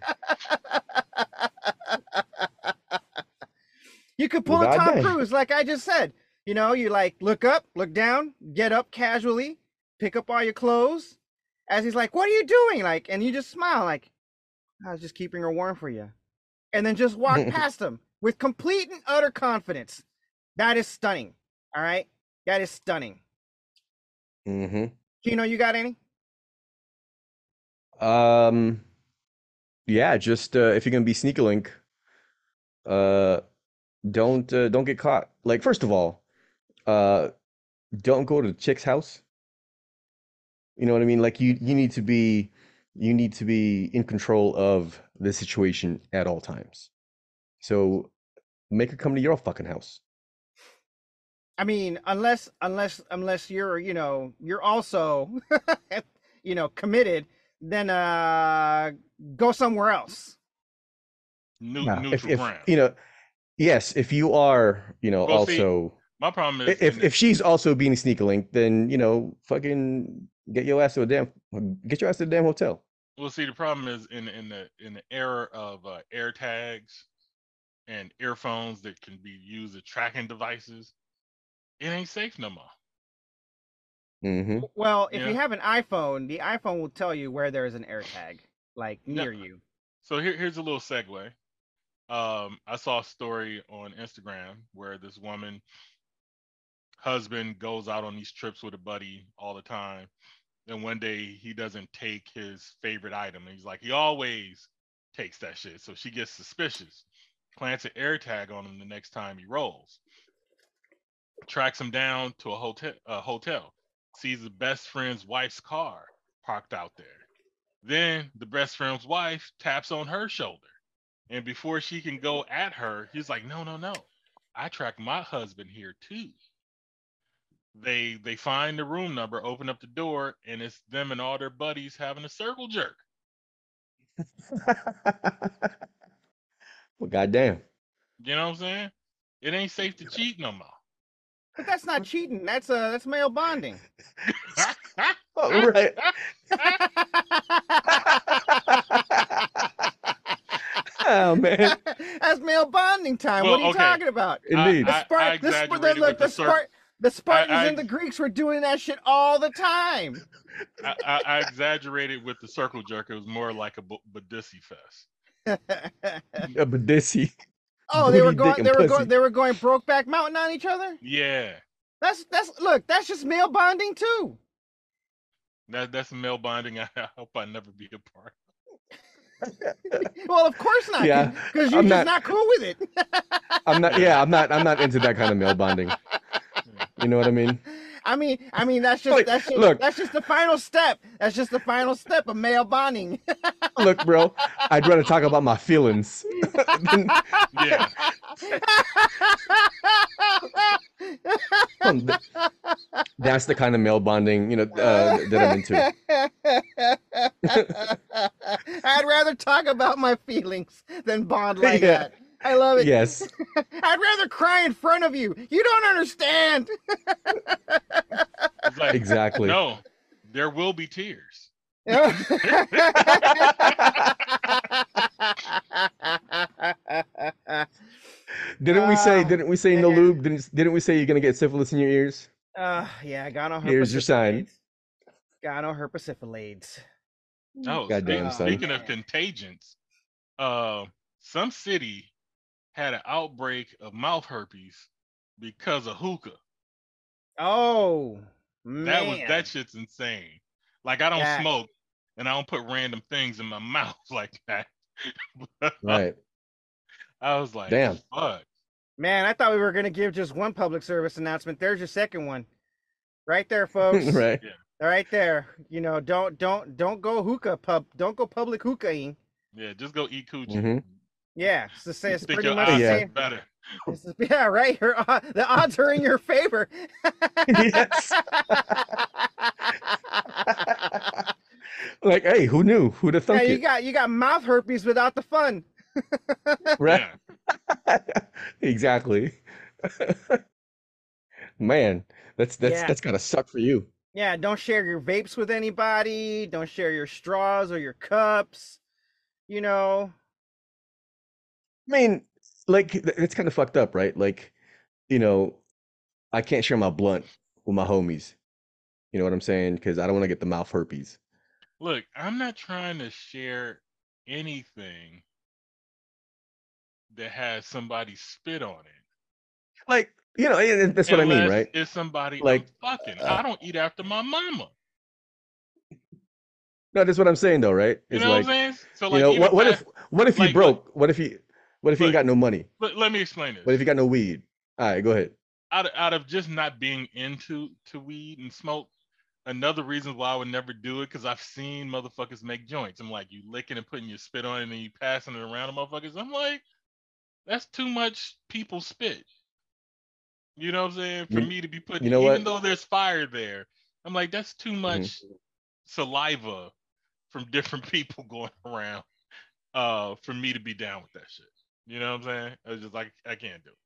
D: You could pull
E: Well,
D: a Tom. Cruise, like I just said. You know, you like look up, look down, get up casually, pick up all your clothes. As he's like, "What are you doing?" Like, and you just smile, like, "I was just keeping her warm for you," and then just walk past him with complete and utter confidence. That is stunning. All right, that is stunning.
E: hmm
D: Chino, you got any?
E: Um, yeah, just uh, if you're gonna be sneaker link, uh, don't uh, don't get caught. Like, first of all, uh, don't go to the chick's house. You know what I mean? Like, you you need to be you need to be in control of the situation at all times. So make her come to your fucking house.
D: I mean, unless unless unless you're you know you're also you know committed, then uh go somewhere else.
C: New,
E: Yeah, if
C: neutral
E: if
C: ground.
E: you know, yes, if you are, you know,
C: Well, see,
E: also.
C: My problem is
E: if
C: in
E: if she's also being sneaker link, then you know, fucking get your ass to a damn get your ass to a damn hotel.
C: Well, see, the problem is in in the in the era of uh, air tags and earphones that can be used as tracking devices, it ain't safe no more.
E: hmm
D: Well, if
C: Yeah.
D: you have an iPhone, the iPhone will tell you where there is an AirTag, like
C: No.
D: near you.
C: So here, here's a little segue. Um, I saw a story on Instagram where this woman husband goes out on these trips with a buddy all the time, and one day he doesn't take his favorite item, and he's like, he always takes that shit. So she gets suspicious, plants an air tag on him the next time he rolls, tracks him down to a hotel, a hotel, sees the best friend's wife's car parked out there. Then the best friend's wife taps on her shoulder. And before she can go at her, he's like, no, no, no. I track my husband here too. They they find the room number, open up the door, and it's them and all their buddies having a circle jerk.
E: well, goddamn.
C: You know what I'm saying? It ain't safe to cheat no more.
D: But that's not cheating. That's uh that's male bonding.
E: Oh, right. oh man,
D: that's male bonding time.
C: Well,
D: what are you
C: okay.
D: talking about?
E: indeed.
D: The
C: I- I
D: Spart- the, Sp- the,
C: exaggerated
D: look, the,
C: the cir-
D: Spart- the Spartans
C: I-
D: and the Greeks were doing that shit all the time.
C: I, I, I exaggerated with the circle jerk. It was more like a bu- Badissi fest.
E: a Badissi.
D: oh, they were going. They were
E: pussy.
D: going. They were going Brokeback Mountain on each other.
C: Yeah.
D: That's that's look. That's just male bonding too.
C: That that's male bonding. I, I hope I never be a part.
D: Well, of course not.
E: Yeah,
D: because you're
E: I'm
D: just
E: not-
D: not cool with it.
E: I'm not. Yeah, I'm not. I'm not into that kind of male bonding. You know what I mean?
D: I mean, I mean that's just
E: Look,
D: that's just,
E: look.
D: that's just the final step. That's just the final step of male bonding.
E: Look, bro, I'd rather talk about my feelings.
C: Yeah.
E: That's the kind of male bonding, you know, uh, that I'm into.
D: I'd rather talk about my feelings than bond like
E: Yeah.
D: that. I love it.
E: Yes.
D: I'd rather cry in front of you. You don't understand.
C: Like,
E: Exactly.
C: No, there will be tears.
E: Didn't we say? Didn't we say no
D: man.
E: lube? Didn't Didn't we say you're gonna get syphilis in your ears?
D: uh, yeah, I got no.
E: Here's your sign.
D: Got no herpesiphilates.
C: Oh,
E: Goddamn,
C: speak-
E: son.
C: speaking of contagions, uh, some city had an outbreak of mouth herpes because of hookah.
D: Oh man,
C: That was that shit's insane. Like I don't
D: That-
C: smoke and I don't put random things in my mouth like that.
E: Right.
C: I was like,
E: Damn.
C: fuck.
D: Man, I thought we were gonna give just one public service announcement. There's your second one, right there, folks.
E: right.
D: Right there. You know, don't don't don't go hookah pub. Don't go public hookahing.
C: Yeah, just go eat coochie.
E: Mhm.
D: Yeah, it's, the same- it's pretty much the
E: Yeah.
C: are
D: same.
C: better.
D: It's yeah, right. Your, od- the odds are in your favor.
E: Yes. like, hey, who knew? Who'd have
D: yeah, you
E: it?
D: got you got mouth herpes without the fun.
E: Right? Exactly. Man, that's that's
D: Yeah.
E: that's gotta suck for you.
D: Yeah, don't share your vapes with anybody. Don't share your straws or your cups. You know.
E: I mean, like it's kind of fucked up, right? Like, you know, I can't share my blunt with my homies. You know what I'm saying? Because I don't want to get the mouth herpes.
C: Look, I'm not trying to share anything that has somebody spit on it.
E: Like, you know, that's what I mean, right?
C: It's somebody
E: Like,
C: I'm fucking.
E: uh,
C: I don't eat after my mama.
E: No, that's what I'm saying, though, right?
C: You know
E: like,
C: what I'm saying? So
E: you
C: like,
E: know, what, what if what if you
C: like, look-
E: broke? What if you what if you ain't got no money?
C: let, let me explain this.
E: What if you got no weed? All right, go ahead.
C: out of, out of just not being into to weed and smoke, another reason why I would never do it because I've seen motherfuckers make joints. I'm like, you licking and putting your spit on it and then you passing it around to motherfuckers. I'm like, that's too much people spit. You know what I'm saying? For
E: You-
C: me to be putting,
E: you know
C: even
E: what? Mm-hmm.
C: though there's fire there, I'm like, that's too much saliva from different people going around uh, for me to be down with that shit. You know what I'm saying? It's just like, I can't do it.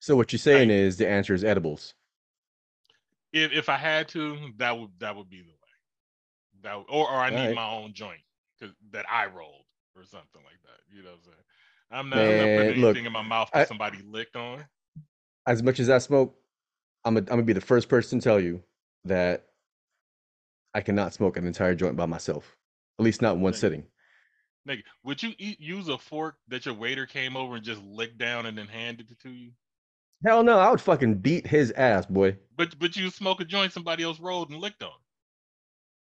E: So what you're saying is the answer is edibles.
C: if if I had to, that would that would be the way. That would- or or I need
E: Alright.
C: my own joint 'cause- that I rolled or something like that. You know what I'm saying? I'm not, I'm not
E: Man,
C: putting
E: look,
C: anything in my mouth that
E: I-
C: somebody licked on.
E: As much as I smoke, I'm a, I'm gonna be the first person to tell you that I cannot smoke an entire joint by myself. At least not in one sitting.
C: Nigga, would you eat use a fork that your waiter came over and just licked down and then handed it to you?
E: Hell no, I would fucking beat his ass, boy.
C: But but you smoke a joint somebody else rolled and licked on.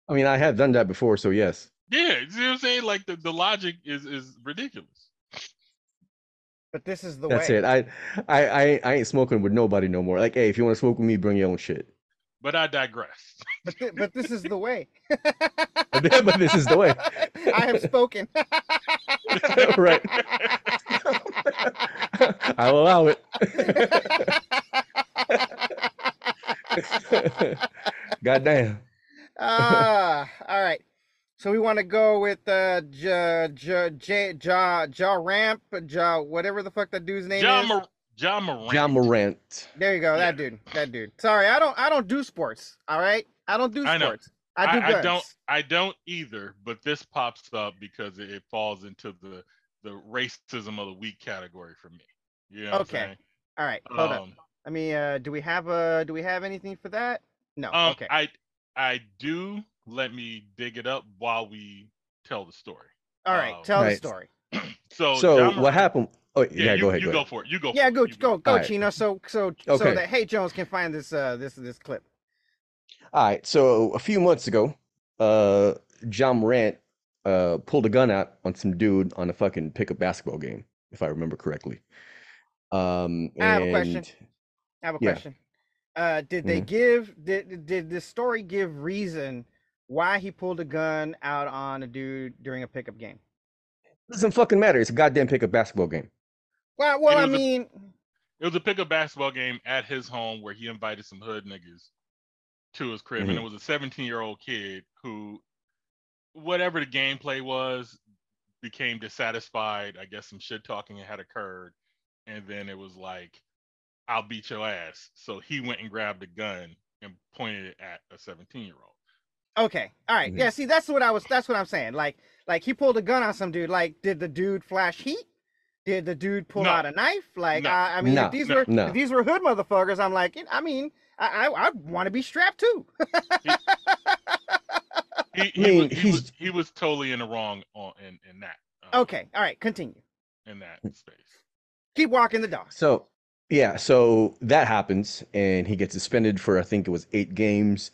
E: I mean, I have done that before, so yes.
C: Yeah, you see what I'm saying? Like the, the logic is is ridiculous.
D: But this is the
E: That's
D: way.
E: it. I, I, I, I ain't smoking with nobody no more. Like, hey, if you want to smoke with me, bring your own shit.
C: But I digress.
D: But, thi- but this is the way.
E: but this is the way.
D: I have spoken.
E: right. I'll allow it. Goddamn.
D: Ah, all right. So we want to go with uh, ja, ja, ja, ja, ja Ramp, Ja, whatever the fuck that dude's name
C: John,
D: is.
C: Mor- Ja Morant.
E: Ja Morant.
D: There you go, that dude, that dude. Sorry, I don't, I don't do sports. All right, I don't do
C: I know.
D: sports. I do
C: I,
D: guns.
C: I don't I don't either, but this pops up because it, it falls into the the racism of the week category for me. You know what
D: Okay.
C: I'm?
D: All right, hold up.
C: Um,
D: I mean, uh, do we have uh, do we have anything for that? No.
C: um,
D: okay.
C: I I do let me dig it up while we tell the story.
D: All right,
C: um,
D: tell the story.
C: So
E: So
C: John
E: what
C: Morant-
E: happened? Oh, yeah,
C: Yeah, you,
E: go ahead.
C: you
E: go
C: go
E: ahead.
C: for it. You go.
D: Yeah,
C: for
D: go,
C: it. You
D: go, go,
E: All right.
D: Chino. So, so, so
E: Okay.
D: that Hey Jones can find this, uh, this, this clip.
E: All right. So a few months ago, uh, Ja Morant uh pulled a gun out on some dude on a fucking pickup basketball game, if I remember correctly. Um,
D: I have a question. I have a
E: Yeah.
D: question. Uh, did they
E: Mhm.
D: give did did the story give reason why he pulled a gun out on a dude during a pickup game?
E: doesn't fucking matter. It's a goddamn pickup basketball game.
D: Well, well, I
C: was a-
D: mean,
C: It was a pickup basketball game at his home where he invited some hood niggas to his crib, and
E: Mhm.
C: it was a 17 year old kid who, whatever the gameplay was, became dissatisfied. I guess some shit talking had occurred, and then it was like, "I'll beat your ass." So he went and grabbed a gun and pointed it at a 17 year old.
D: okay, all right, yeah. See, that's what I was. That's what I'm saying. Like, like he pulled a gun on some dude. Like, did the dude flash heat? Did the dude pull
C: No.
D: out a knife? Like,
C: No.
D: I, I mean,
E: No.
D: if these
C: No.
D: were
E: No.
D: if these were hood motherfuckers, I'm like, I mean, I I, I want to be strapped too.
C: He, he,
E: mean,
C: was, he, was, he was totally in the wrong on in, in that. uh,
D: okay, all right, continue.
C: In that space.
D: Keep walking the dog.
E: So yeah, so that happens, and he gets suspended for I think it was eight games,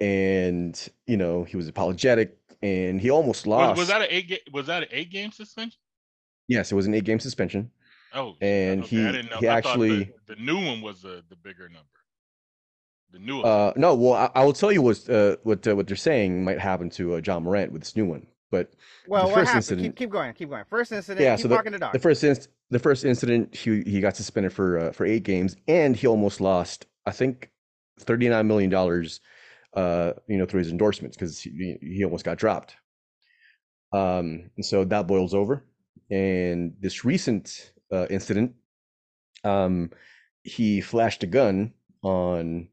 E: and you know he was apologetic, and he almost
C: Was,
E: lost.
C: was that an eight? Ga- was that an eight game suspension?
E: Yes, it was an eight game suspension.
C: Oh,
E: And
C: okay,
E: he-
C: I didn't know.
E: he
C: I
E: actually-
C: the, the new one was the the bigger number. The new one
E: Uh, no, well, I, I will tell you what uh, what uh, what they're saying might happen to uh, Ja Morant with this new one. But
D: Well,
E: the
D: what
E: first
D: happened?
E: incident-
D: Keep, keep going. Keep going. First incident.
E: Yeah,
D: keep
E: so the-
D: walking the dog.
E: the first inst- the first incident, he he got suspended for uh, for eight games, and he almost lost, I think, thirty nine million dollars, uh, you know, through his endorsements because he he almost got dropped. Um, and so that boils over, and this recent uh, incident, um, he flashed a gun on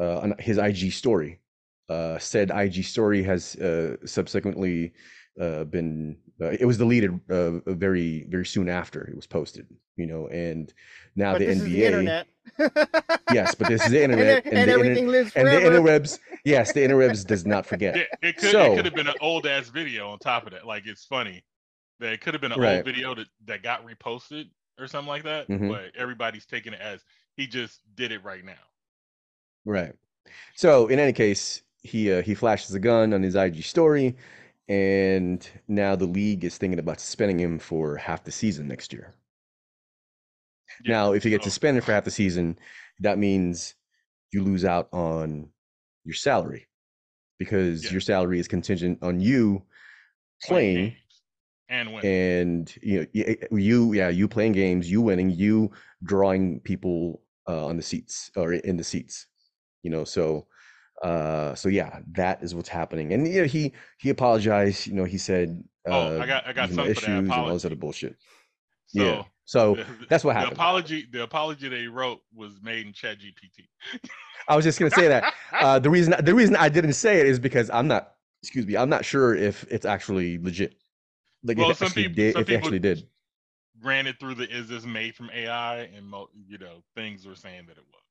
E: uh, on his IG story. Uh, said IG story has uh, subsequently uh, been uh, it was deleted uh, very very soon after it was posted you know and now
D: but
E: the
D: this
E: nba
D: is the internet.
E: yes but this is the
D: and,
E: internet
D: and,
E: the inter-
D: everything lives
E: and the interwebs yes the interwebs does not forget
C: It, it could
E: So-
C: it could have been an old ass video on top of that. Like it's funny that it could have been an
E: Right.
C: old video that, that got reposted or something like that.
E: Mhm.
C: But everybody's taking it as he just did it right now.
E: right so in any case he uh, he flashes a gun on his ig story and now the league is thinking about suspending him for half the season next year
C: Yeah,
E: Now, if you get suspended for half the season, that means you lose out on your salary because
C: Yeah.
E: your salary is contingent on you
C: playing and
E: and you know y- you yeah you playing games, you winning, you drawing people uh, on the seats or in the seats. You know, so uh so yeah, that is what's happening. And you know, he he apologized, you know, he said uh
C: Oh, I got- I got
E: these are my
C: something for that
E: issues and all this other bullshit.
C: so
E: yeah. So
C: the-
E: that's what happened.
C: the apology the apology they wrote was made in ChatGPT.
E: I was just gonna say that. Uh, the reason the reason I didn't say it is because I'm not excuse me I'm not sure if it's actually legit. Like
C: Well,
E: if, it
C: some
E: actually
C: peop-
E: did,
C: some
E: if it
C: people-
E: actually did.
C: ran it through the is this made from AI and you know things were saying that it was.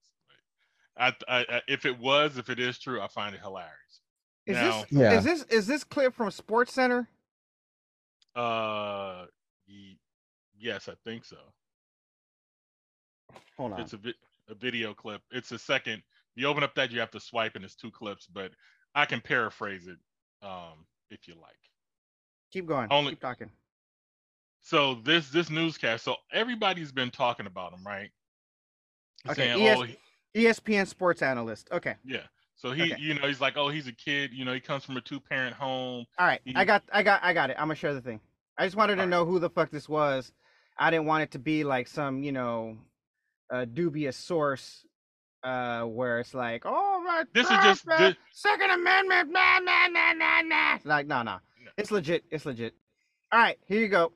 C: But I, I, I if it was if it is true I find it hilarious.
D: Is
C: now,
D: this
E: Yeah.
D: is this is this clip from SportsCenter?
C: uh, ye- yes, I think so.
D: Hold on.
C: It's a vi- a video clip. It's a second. You open up that you have to swipe and it's two clips, but I can paraphrase it um if you like.
D: Keep going.
C: only-
D: Keep talking.
C: So this this newscast. So everybody's been talking about him, right?
D: Okay,
C: Saying,
D: ES
C: oh, he-
D: ESPN sports analyst. Okay.
C: yeah. So he,
D: Okay.
C: you know, he's like, oh, he's a kid. You know, he comes from a two parent home.
D: All right. I got I got I got it. I'm gonna share the thing. I just wanted to know who the fuck this was. I didn't want it to be like some, you know, uh, dubious source uh where it's like, oh my
C: This is just-
D: man,
C: this-
D: Second Amendment, nah, nah, nah, nah, nah. Like, no, no.
C: No.
D: It's legit. It's legit. All right, here you go.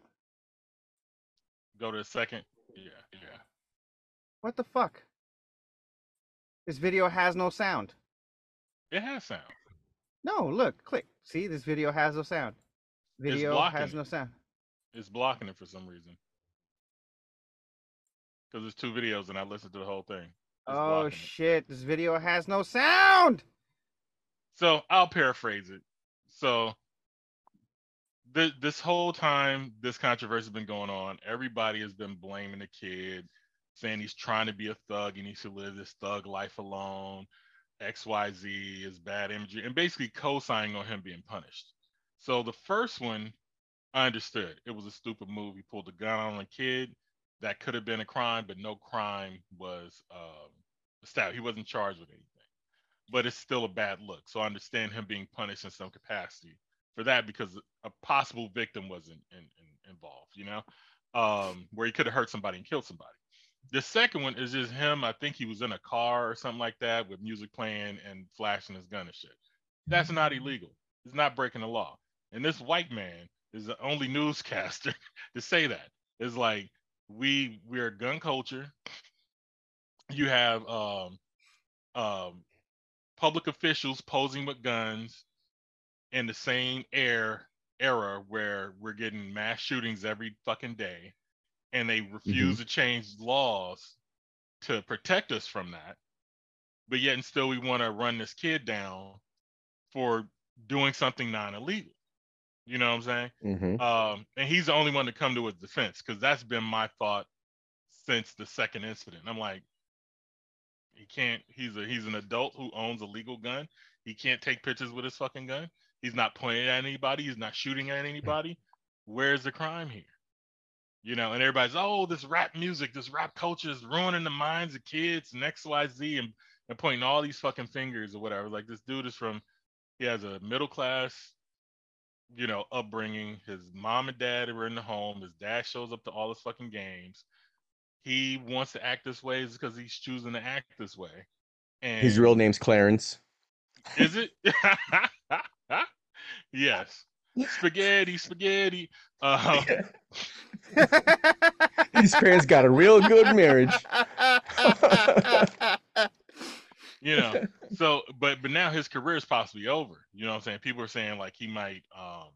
C: Go to the second. Yeah, yeah.
D: What the fuck? This video has no sound.
C: It has sound.
D: No, look, click. See, this video has no sound. Video has no sound.
C: It's blocking it for some reason. Because there's two videos and I listened to the whole thing. It's
D: Oh
C: blocking it.
D: shit, this video has no sound.
C: So I'll paraphrase it. So th- this whole time this controversy has been going on, everybody has been blaming the kid, saying he's trying to be a thug and he should live this thug life alone. XYZ is bad imagery, and basically co-signing on him being punished. So the first one, I understood. It was a stupid move. He pulled a gun on a kid. That could have been a crime, but no crime was um, established. He wasn't charged with anything but it's still a bad look. So I understand him being punished in some capacity for that because a possible victim wasn't in, in, involved, you know, um, where he could have hurt somebody and killed somebody. The second one is just him. I think he was in a car or something like that with music playing and flashing his gun and shit. That's not illegal. It's not breaking the law. And this white man is the only newscaster to say that. It's like we we're a gun culture. You have um um public officials posing with guns in the same air era where we're getting mass shootings every fucking day and they refuse to change laws to protect us from that but yet and still we want to run this kid down for doing something non-illegal you know what i'm saying
E: hmm
C: um, and he's the only one to come to his defense because that's been my thought since the second incident. I'm like, he can't. He's a he's an adult who owns a legal gun. He can't take pictures with his fucking gun. He's not pointing at anybody. He's not shooting at anybody. Where's the crime here? You know, and everybody's oh, this rap music, this rap culture is ruining the minds of kids and X, Y, Z, and and pointing all these fucking fingers or whatever. Like this dude is from, he has a middle class you know, upbringing. His mom and dad are in the home. His dad shows up to all his fucking games. He wants to act this way is because he's choosing to act this way. And
E: His real name's Clarence.
C: is it? yes. Spaghetti, spaghetti. Uh,
E: His parents got a real good marriage.
C: you know so but but now his career is possibly over you know what i'm saying people are saying like he might um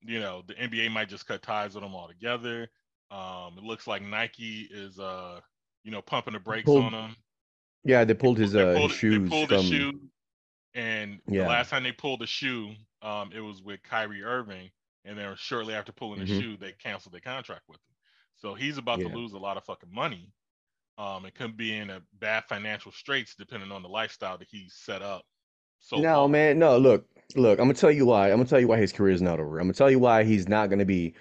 C: you know the nba might just cut ties with him altogether um it looks like nike is uh you know pumping the brakes
E: Pulled-
C: on him
E: Yeah, they pulled his
C: They
E: uh
C: pulled-
E: his shoes
C: they pulled
E: from.
C: his shoe and
E: Yeah.
C: the last time they pulled the shoe um it was with Kyrie Irving and then shortly after pulling the
E: Mhm.
C: shoe they canceled their contract with him so he's about
E: Yeah.
C: to lose a lot of fucking money um and could be in a bad financial straits depending on the lifestyle that he's set up so
E: no,
C: far.
E: man, no. Look, look. I'm gonna tell you why. I'm gonna tell you why his career is not over. I'm gonna tell you why he's not gonna be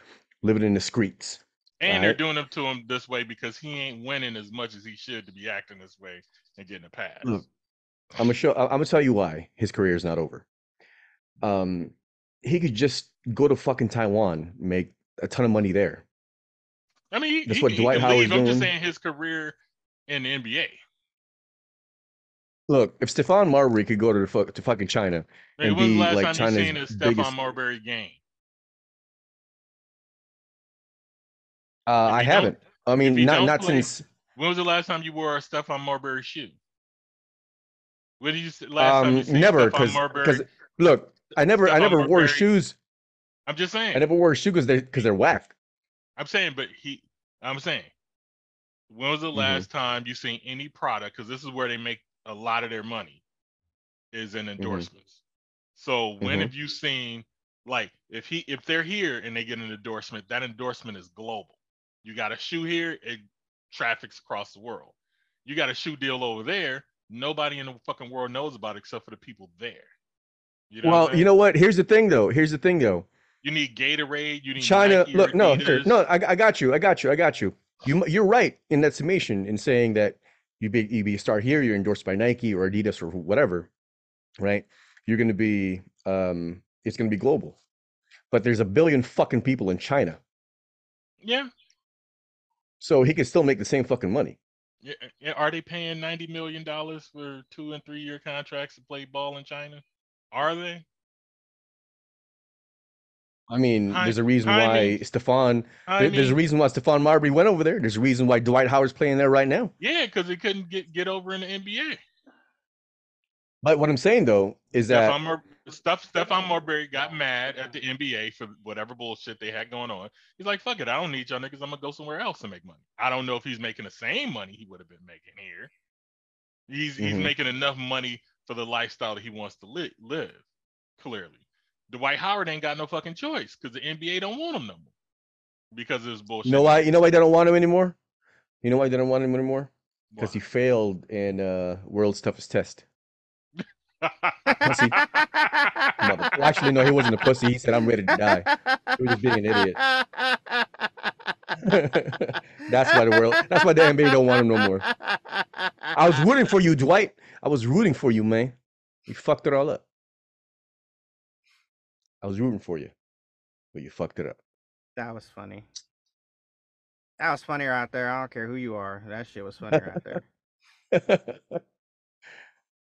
E: living in the streets.
C: And they're doing it to him this way because he ain't winning as much as he should to be acting this way and getting a pass.
E: Look, I'm gonna show. I'm gonna tell you why his career is not over. Um, he could just go to fucking Taiwan, make a ton of money there.
C: I mean, he,
E: that's what
C: he
E: Dwight Howard's
C: leave. I'm just saying his career in the NBA.
E: Look, if Stephon Marbury could go to the fuck to fucking China, And
C: the
E: be,
C: last
E: like,
C: time you
E: China's
C: seen a Stephon
E: biggest-
C: Marbury game?
E: uh, I haven't. I mean, not
C: don't play-
E: since.
C: When was the last time you wore a Stephon Marbury shoe? When did you last time
E: Um,
C: you seen
E: never, because look, I never I never wore his shoes.
C: I'm just saying.
E: I never wore shoes because they because they're whack.
C: I'm saying, but he. I'm saying. When was the
E: Mm-hmm.
C: last time you seen any product? Because this is where they make a lot of their money, is
E: Mm-hmm.
C: in endorsements. So when have you seen like if he if they're here and they get an endorsement, that endorsement is global. You got a shoe here, it traffics across the world. You got a shoe deal over there, nobody in the fucking world knows about it except for the people there. You know what I'm
E: Well, you know what? Here's the thing, though. Here's the thing, though.
C: you need Gatorade, you need
E: China.
C: Nike
E: Look, no, here, no. I, I got you. I got you. I got you. You you're right in that summation in saying that you be you be a star here, you're endorsed by Nike or Adidas or whatever, right? You're going to be um, it's going to be global. But there's a billion fucking people in China,
C: Yeah.
E: so he can still make the same fucking money.
C: Yeah, yeah, are they paying ninety million dollars for two and three year contracts to play ball in China? Are they?
E: I mean,
C: Hi-
E: there's a reason
C: I
E: why
C: mean-
E: Stephon.
C: I
E: there- there's a reason why Stephon Marbury went over there. There's a reason why Dwight Howard's playing there right now.
C: yeah, because he couldn't get get over in the NBA.
E: But what I'm saying though is that
C: Stephon, Mar- stuff Stephon Marbury got mad at the NBA for whatever bullshit they had going on. He's like, "Fuck it, I don't need y'all niggas. I'm gonna go somewhere else and make money." I don't know if he's making the same money he would have been making here. He's he's
E: Mhm.
C: making enough money for the lifestyle that he wants to li- live. Clearly, Dwight Howard ain't got no fucking choice because the NBA don't want him no more because of this bullshit.
E: You know why? You know why they don't want him anymore? You know why they don't want him anymore? Because he failed in uh, World's Toughest Test. Pussy. Mother- well, actually, no, he wasn't a pussy. He said, "I'm ready to die." He was just being an idiot. that's why the world. That's why the NBA don't want him no more. I was rooting for you, Dwight. I was rooting for you, man. You fucked it all up. I was rooting for you, but you fucked it up.
D: That was funny. That was funnier out there. I don't care who you are. That shit was funnier out there.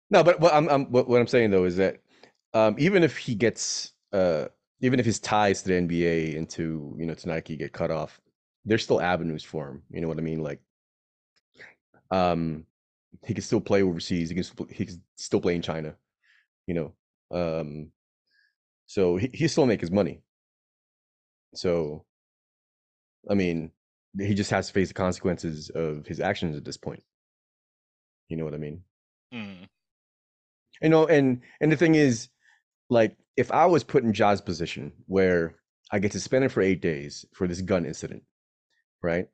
E: no, but what I'm, I'm what, what I'm saying though is that um, even if he gets uh, even if his ties to the NBA and to you know to Nike get cut off, there's still avenues for him. You know what I mean? Like, um, he can still play overseas. He can still, he can still play in China. You know, um, so he he still make his money. So, I mean, he just has to face the consequences of his actions at this point. You know what I mean?
C: Mm.
E: You know, and and the thing is, like, if I was put in Ja's position where I get to spend it for eight days for this gun incident, right?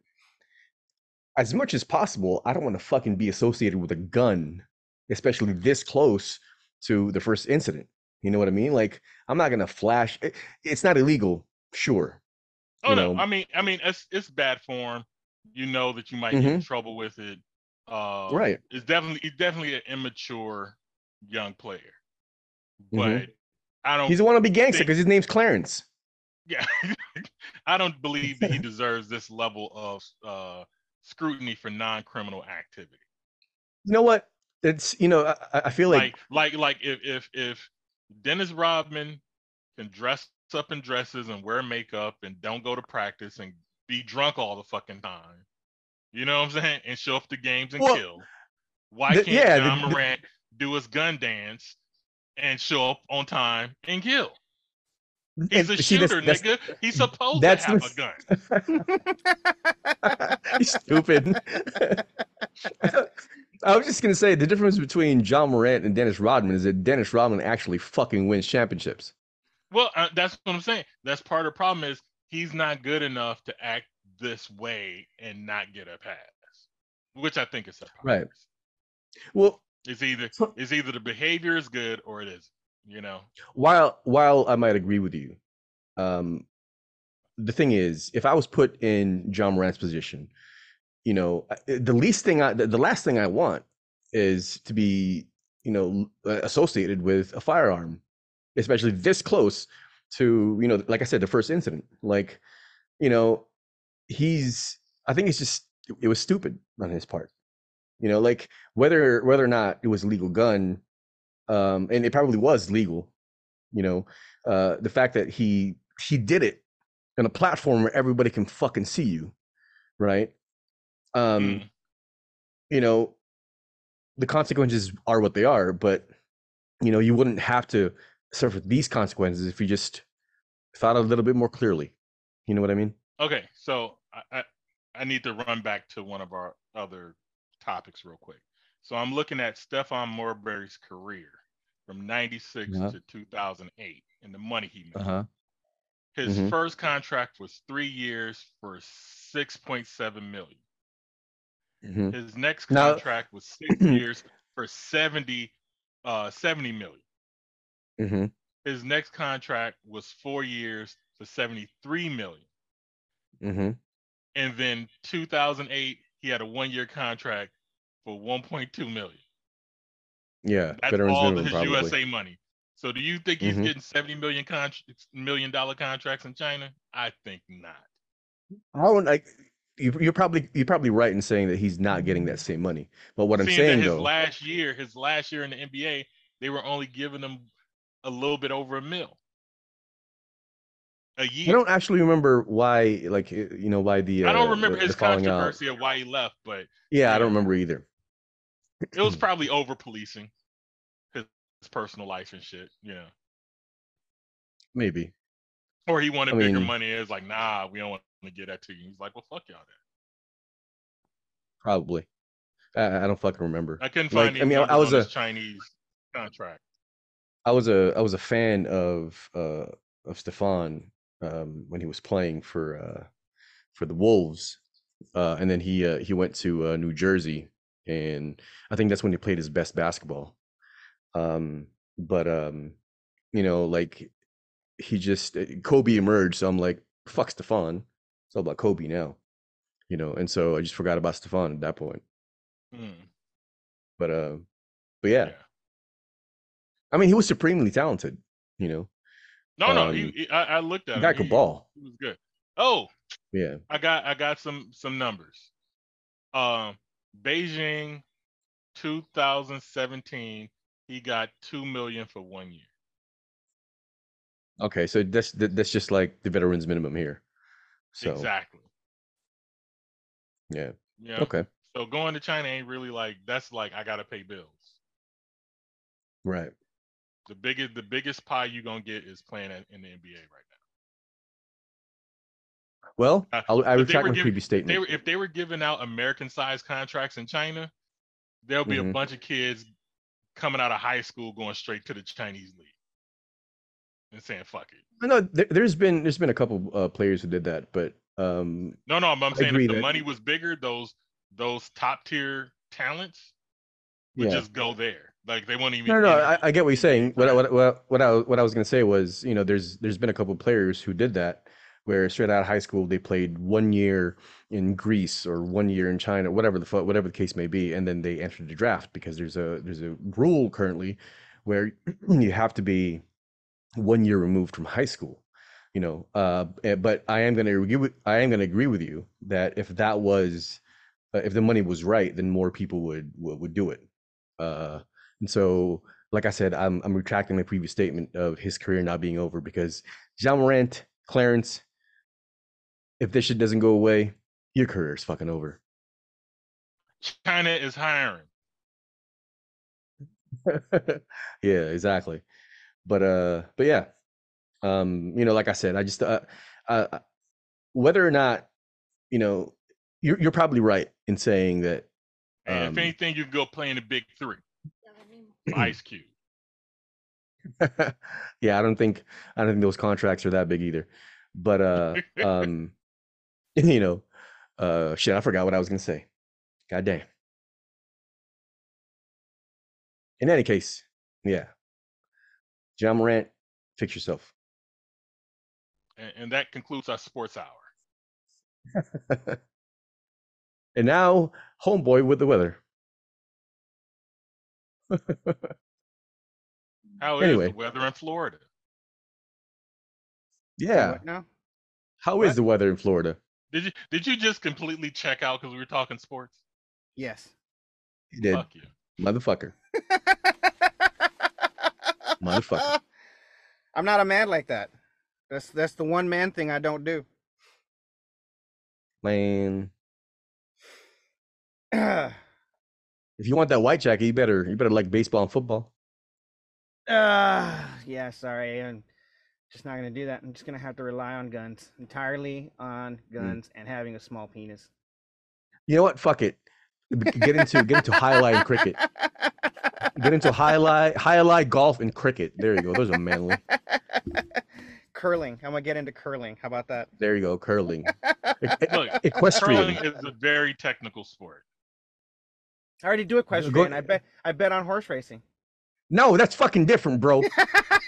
E: As much as possible, I don't want to fucking be associated with a gun, especially this close to the first incident. You know what I mean? Like, I'm not gonna flash. It, it's not illegal, sure.
C: Oh
E: you
C: no,
E: know.
C: I mean, I mean, it's it's bad form. You know that you might get in
E: Mhm.
C: trouble with it. Uh,
E: Right.
C: It's definitely it's definitely an immature young player, but
E: Mhm.
C: I don't.
E: He's the one a wannabe gangster because his name's Clarence.
C: Yeah, I don't believe that he deserves this level of uh, scrutiny for non-criminal activity.
E: You know what? It's you know I, I feel like,
C: Like, like, like if if if Dennis Rodman can dress up in dresses and wear makeup and don't go to practice and be drunk all the fucking time, you know what I'm saying, and show up to games and
E: Well,
C: kill. Why
E: the-
C: can't
E: yeah, the-
C: John
E: the-
C: Morant do his gun dance and show up on time and kill? He's a
E: see,
C: shooter,
E: that's-
C: nigga. He's supposed to have
E: the-
C: a gun.
E: Stupid. I was just gonna say the difference between Ja Morant and Dennis Rodman is that Dennis Rodman actually fucking wins championships.
C: Well, uh, that's what I'm saying. That's part of the problem is he's not good enough to act this way and not get a pass, which I think is a problem.
E: Right. Well,
C: It's either it's either the behavior is good or it isn't. You know.
E: while while I might agree with you, um, the thing is, if I was put in Ja Morant's position, you know, the least thing I, the last thing I want is to be, you know, associated with a firearm, especially this close to, you know, like I said, the first incident. Like, you know, he's, I think it's just, it was stupid on his part. You know, like whether whether or not it was a legal gun, um, and it probably was legal. You know, uh, the fact that he he did it on a platform where everybody can fucking see you, right? Um,
C: Mm.
E: you know, the consequences are what they are, but you know, you wouldn't have to suffer these consequences if you just thought a little bit more clearly. You know what I mean?
C: Okay, so I, I I need to run back to one of our other topics real quick. So I'm looking at Stephon Marbury's career from '96
E: Uh-huh.
C: to 2008 and the money he made.
E: huh.
C: His
E: Mhm.
C: first contract was three years for 6.7 million.
E: hmm
C: His next
E: Now-
C: contract was six years for 70, uh, 70 million.
E: hmm
C: His next contract was four years for 73 million.
E: hmm
C: And then 2008, he had a one-year contract for 1.2 million.
E: Yeah,
C: That's
E: veterans
C: all
E: minimum
C: his. USA money. So do you think he's
E: Mhm.
C: getting 70 million con- million dollar contracts in China? I think not.
E: I don't like. You, you're probably you're probably right in saying that he's not getting that same money. But what I'm saying though,
C: last year, his last year in the NBA, they were only giving him a little bit over a mil a
E: I
C: year.
E: I don't actually remember why. Like you know why the
C: I don't
E: uh,
C: remember
E: the-
C: his
E: the falling out.
C: controversy of why he left, but
E: Yeah, I don't remember either.
C: It was probably over policing his, his personal life and shit, Yeah.
E: Maybe.
C: Or he wanted
E: I
C: bigger
E: mean-
C: money. It's like, nah, we don't want to get that to you. He's like, well, fuck y'all then.
E: Probably. I, I don't fucking remember.
C: I couldn't
E: Like,
C: find
E: I mean, I- was a-
C: Chinese contract.
E: I was a I was a fan of uh of Stephon um when he was playing for uh for the Wolves. Uh and then he uh he went to uh, New Jersey and I think that's when he played his best basketball. Um but um you know like he just uh, Kobe emerged so I'm like fuck Stephon. It's all about Kobe now. You know, and so I just forgot about Stephon at that point.
C: Hmm,
E: But uh but yeah. I mean he was supremely talented, you know.
C: No, no.
E: Um,
C: he, he- I, I looked at
E: The
C: him.
E: guy could
C: He-
E: ball.
C: He was good. Oh,
E: Yeah.
C: I got I got some some numbers. Um, Beijing, 2017, he got two million for one year.
E: Okay, so that's that's just like the veterans minimum here. So
C: Exactly.
E: yeah,
C: Yeah.
E: okay,
C: So going to China ain't really like that's like I gotta pay bills.
E: right.
C: The biggest the biggest pie you gonna get is playing in in the NBA right now.
E: Well,
C: Uh,
E: I'll, I retract my previous
C: If they
E: statement.
C: were if they were giving out American sized contracts in China, there'll be
E: Mhm.
C: a bunch of kids coming out of high school going straight to the Chinese league and saying fuck it.
E: I know there, there's been there's been a couple uh, players who did that, but um,
C: No, no, I'm, I'm saying if the
E: that-
C: money was bigger, those those top tier talents would
E: yeah.
C: just go there. Like they won't even.
E: No, no, no, I, I get what you're saying. What, I- what, what, what I what I was gonna say was, you know, there's there's been a couple players who did that, where straight out of high school they played one year in Greece or one year in China, whatever the whatever the case may be, and then they entered the draft because there's a there's a rule currently where you have to be one year removed from high school. You know, uh, eh, but I am gonna agree with I am gonna agree with you that if that was uh, if the money was right, then more people would would, would do it. Uh, and so, like I said, I'm I'm retracting my previous statement of his career not being over because Ja Morant, Clarence, if this shit doesn't go away, your career is fucking over.
C: China is hiring.
E: yeah, exactly. But uh, but yeah, um, you know, like I said, I just uh, uh, whether or not, you know, you're you're probably right in saying that.
C: And
E: Um,
C: if anything, you can go play in the big three. Ice Cube.
E: yeah, I don't think I don't think those contracts are that big either. But uh, um, you know, uh, shit, I forgot what I was gonna say. God damn. In any case, yeah. Ja Morant, fix yourself.
C: And, and that concludes our sports hour.
E: And now, homeboy with the weather.
C: How is
E: Anyway.
C: the weather in Florida?
E: Yeah.
D: What now?
E: How is
D: What?
E: the weather in Florida?
C: Did you did you just completely check out because we were talking sports?
D: Yes.
E: He did.
C: Fuck you.
E: Motherfucker. Motherfucker.
D: I'm not a man like that. That's that's the one man thing I don't do.
E: Man.
D: uh,
E: If you want that white jacket, you better you better like baseball and football.
D: yeah, sorry. I'm just not gonna do that. I'm just gonna have to rely on guns entirely on hmm. guns and having a small penis.
E: You know what? Fuck it. Get into get into highlight and cricket. Get into highlight highlight golf and cricket. There you go. Those are manly.
D: curling. I'm gonna get into curling. How about that?
E: There you go. Curling.
C: Look,
E: Equestrian.
C: curling is a very technical sport.
D: I already do equestrian. I bet I bet on horse racing.
E: No, that's fucking different, bro.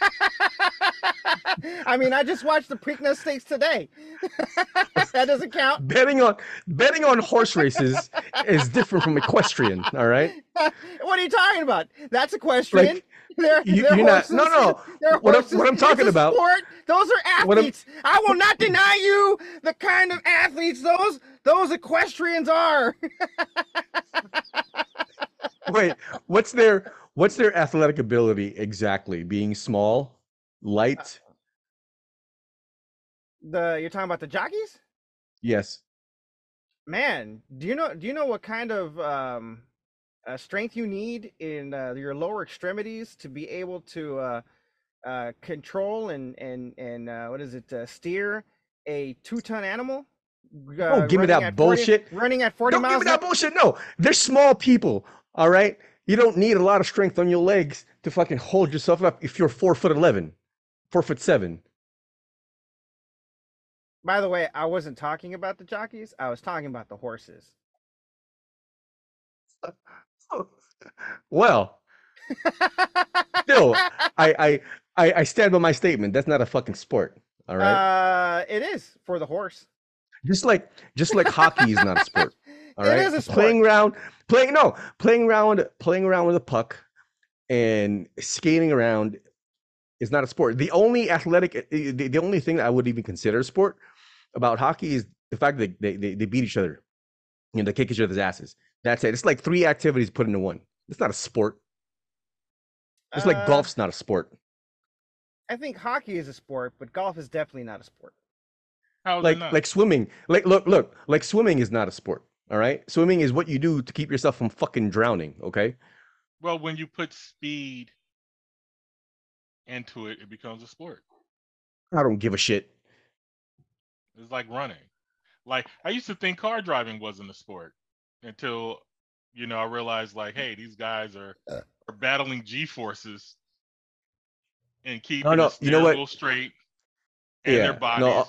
D: I mean, I just watched the Preakness Stakes today. that doesn't count.
E: betting on betting on horse races is different from equestrian. All right.
D: what are you talking about? That's equestrian.
E: Like,
D: they're,
E: you- you're not- no, no. What I'm- what I'm talking about-
D: Sport. Those are athletes. I will not deny you the kind of athletes those those equestrians are.
E: Wait, what's their what's their athletic ability exactly? Being small, light?
D: the you're talking about the jockeys?
E: Yes.
D: Man, do you know do you know what kind of um uh, strength you need in uh, your lower extremities to be able to uh, uh, control and and and uh, what is it uh, steer a two ton animal? Uh,
E: Oh, give me that
D: at 40
E: bullshit.
D: running at 40
E: Don't give
D: miles
E: me
D: an
E: that bullshit. No, they're small people. All right. You don't need a lot of strength on your legs to fucking hold yourself up if you're four foot eleven, four foot seven.
D: By the way, I wasn't talking about the jockeys. I was talking about the horses.
E: Well, Still, I, I I I stand by my statement. That's not a fucking sport. All right.
D: Uh, it is for the horse.
E: just like just like hockey is not a sport. All
D: It
E: right.
D: is a sport.
E: Playing around, playing no, playing around, playing around with a puck, and skating around is not a sport. The only athletic, uh, the, the only thing that I would even consider a sport about hockey is the fact that they, they, they beat each other. You know, they kick each other's asses. That's it. It's like three activities put into one. It's not a sport. It's like
D: Uh,
E: golf's not a sport.
D: I think hockey is a sport, but golf is definitely not a sport.
C: How is
E: Like like swimming. Like look look like swimming is not a sport. All right. Swimming is what you do to keep yourself from fucking drowning. Okay.
C: well, when you put speed into it, it becomes a sport.
E: I don't give a shit.
C: It's like running. Like I used to think car driving wasn't a sport until you know I realized like, hey, these guys are
E: Uh.
C: are battling G forces and keeping
E: no,
C: the
E: you know what?
C: straight and
E: Yeah,
C: their
E: no,
C: bodies.
E: uh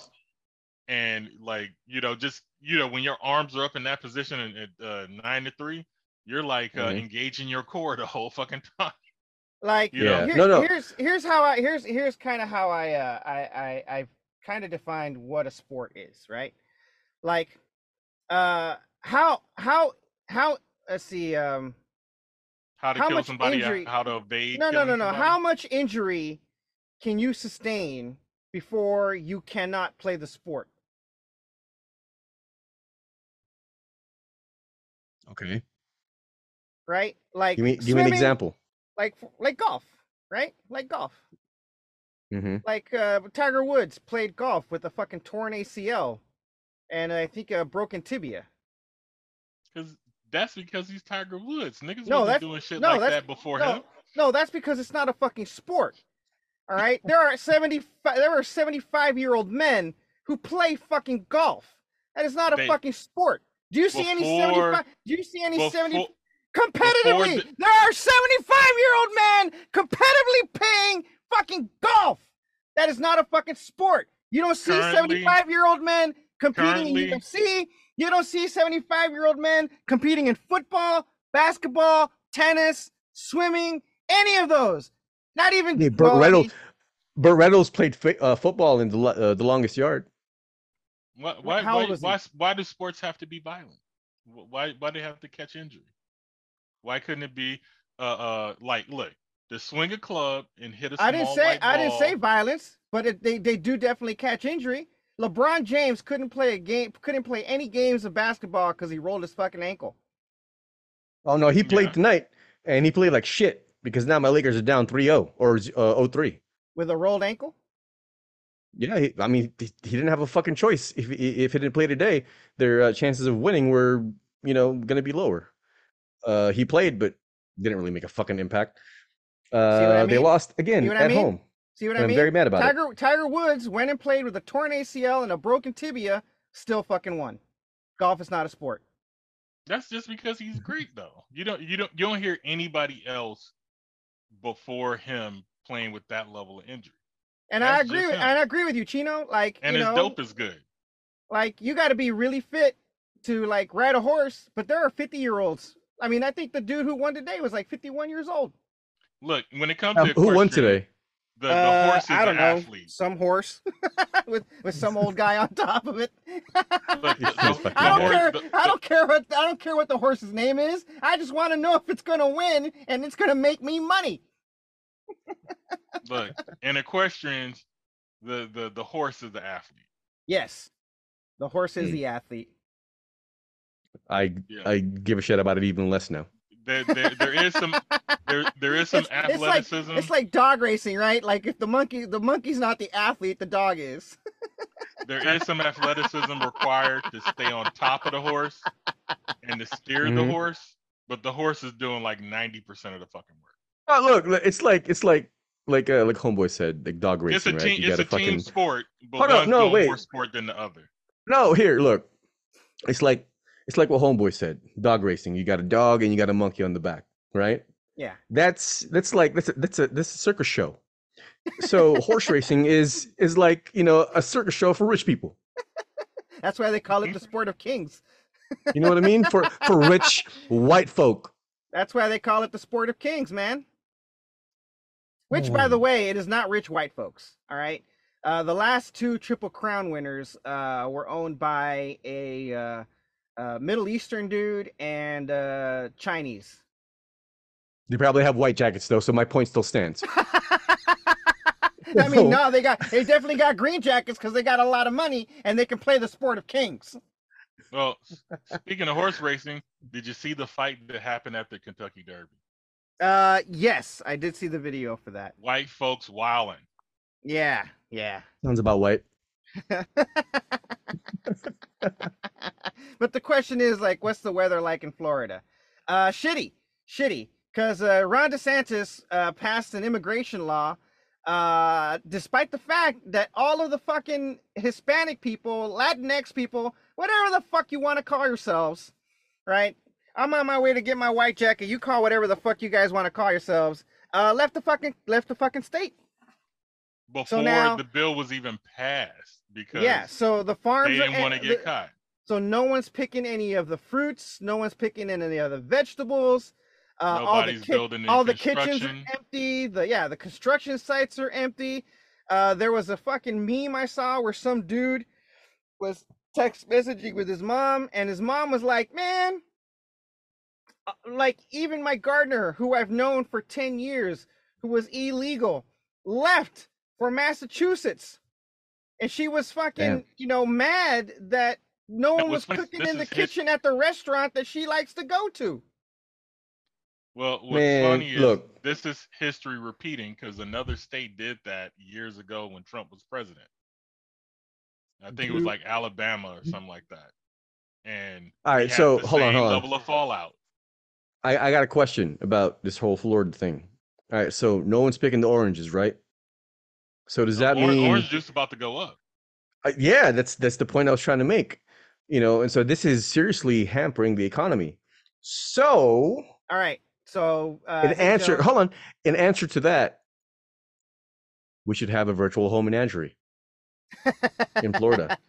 C: and like you know, just you know, when your arms are up in that position and at uh, nine to three, you're like uh,
E: Mhm.
C: engaging your core the whole fucking time.
D: Like
C: You know?
E: Yeah.
D: here-
E: No, no.
D: here's here's how I here's here's kind of how I uh I I I've kind of defined what a sport is, right? Like uh how how how let's see um
C: How to
D: How
C: kill
D: much
C: somebody,
D: injury-
C: how to evade.
D: no no no no
C: somebody.
D: how much injury can you sustain before you cannot play the sport?
E: Okay.
D: Right? Like
E: Give me give me an example.
D: Like like golf, right? Like golf.
E: hmm
D: Like uh, Tiger Woods played golf with a fucking torn ACL and I think a broken tibia.
C: Because that's because he's Tiger Woods. Niggas
D: No,
C: wasn't
D: that's-
C: doing shit
D: no,
C: like that before
D: no,
C: him.
D: No, that's because it's not a fucking sport. All right, there are seventy five. there are seventy five year old men who play fucking golf. That is not a
C: They-
D: fucking sport. Do you see any seventy five? Do you see any seventy?
C: Before,
D: Competitively,
C: the-
D: there are seventy five year old men competitively playing fucking golf. That is not a fucking sport. You don't see seventy five year old men competing
C: currently-
D: in UFC. You don't see seventy five year old men competing in football, basketball, tennis, swimming, any of those. Not even.
E: Hey, Burt
D: well, I
E: Reynolds, Burt Reynolds played fi- uh, football in the uh, the longest yard.
C: why, why,
D: how
C: why, why, why do sports have to be violent? Why, why do they have to catch injury? Why couldn't it be, uh, uh, like, look, to swing a club and hit a small
D: I didn't say
C: white
D: I didn't say violence, but it, they they do definitely catch injury. LeBron James couldn't play a game, couldn't play any games of basketball because he rolled his fucking ankle.
E: Oh no, he played
C: Yeah.
E: tonight, and he played like shit because now my Lakers are down 3-0 or uh, 0-3.
D: with a rolled ankle.
E: Yeah, he, I mean, he, he didn't have a fucking choice. If he- if he didn't play today, their uh, chances of winning were, you know, going to be lower. Uh, he played, but didn't really make a fucking impact. Uh,
D: I
E: They lost again
D: See what I
E: at
D: mean?
E: home.
D: See what
E: and
D: I
E: I'm
D: mean?
E: very mad about it.
D: Tiger Tiger Woods went and played with a torn ACL and a broken tibia, still fucking won. Golf is not a sport.
C: That's just because he's Greek, though. You don't, you don't, you don't hear anybody else before him playing with that level of injury.
D: And I agree with and I agree with you, Chino. Like
C: And
D: you
C: his
D: know,
C: dope is good.
D: like you got to be really fit to like ride a horse. But there are fifty year olds. I mean, I think the dude who won today was like fifty one years old.
C: Look, when it comes
E: Um,
C: to
E: who won
C: equestrian,
E: today?
C: The, the
D: Uh,
C: horse is
D: I don't
C: an
D: know,
C: athlete.
D: some horse with with some old guy on top of it.
C: Look, the, the- the
D: I don't care.
C: the-
D: I don't care what I don't care what the horse's name is. I just want to know if it's gonna win and it's gonna make me money.
C: Look, in equestrians, the, the the horse is the athlete.
D: Yes, the horse is
E: Hmm.
D: the athlete.
E: I
C: Yeah.
E: I give a shit about it even less now.
C: There, there, there is some there there is some
D: It's, it's like
C: athleticism.
D: it's like dog racing, right? Like if the monkey the monkey's not the athlete, the dog is.
C: there is some athleticism required to stay on top of the horse and to steer the
E: Mhm.
C: horse, but the horse is doing like ninety percent of the fucking work.
E: Oh look, look, it's like it's like like uh, like homeboy said, like dog
C: It's a
E: racing, right? You
C: It's a
E: gotta
C: team
E: fucking
C: sport, but
E: Hold up,
C: one's
E: no,
C: doing
E: wait.
C: more sport than the other.
E: no. Here, look, it's like it's like what homeboy said, dog racing. You got a dog and you got a monkey on the back, right?
D: Yeah.
E: That's that's like that's a, that's a that's a circus show. So horse racing is is like you know a circus show for rich people.
D: That's why they call it the sport of kings.
E: You know what I mean? For for rich white folk.
D: That's why they call it the sport of kings, man. Which, by the way, it is not rich white folks. All right. Uh, the last two Triple Crown winners uh, were owned by a uh, uh, Middle Eastern dude and uh, Chinese.
E: They probably have white jackets though, so my point still stands.
D: I mean, no, they got they definitely got green jackets because they got a lot of money and they can play the sport of kings.
C: Well, speaking of horse racing, did you see the fight that happened at the Kentucky Derby?
D: Uh, yes, I did see the video for that.
C: White folks wilding.
D: Yeah, yeah.
E: Sounds about white.
D: but the question is like what's the weather like in florida? Uh shitty shitty because uh, ron desantis uh, passed an immigration law uh despite the fact that all of the fucking hispanic people latinx people whatever the fuck you want to call yourselves right? I'm on my way to get my white jacket. You call whatever the fuck you guys want to call yourselves. Uh left the fucking left the fucking state.
C: Before
D: now-
C: the bill was even passed, because
D: yeah so the farms
C: they didn't want to
D: the-
C: get caught.
D: So no one's picking any of the fruits. No one's picking any of the vegetables. Uh, all the
C: Nobody's
D: ki-
C: building
D: all the kitchens are empty. The yeah, the construction sites are empty. Uh, there was a fucking meme I saw where some dude was text messaging with his mom, and his mom was like, "Man, uh, like even my gardener, who I've known for ten years, who was illegal, left for Massachusetts, and she was fucking,
E: Damn.
D: you know, mad that no one
C: was
D: was cooking in the
C: is his-
D: kitchen at the restaurant that she likes to go to.
C: Well, what's
E: Man,
C: funny is
E: look.
C: this is history repeating because another state did that years ago when Trump was president. I think it was
E: mm-hmm.
C: like Alabama or something like that. And
E: All
C: we
E: right,
C: had
E: so
C: the
E: hold on, hold on.
C: level of fallout.
E: I, I got a question about this whole Florida thing. All right, so no one's picking the oranges, right? So does that
C: Or-
E: mean?
C: orange juice about to go up?
E: Uh, yeah, that's that's the point I was trying to make. You know, and so this is seriously hampering the economy. So,
D: All right, so uh,
E: in answer,
D: Joe-
E: hold on. In answer to that, we should have a virtual home menagerie in Florida.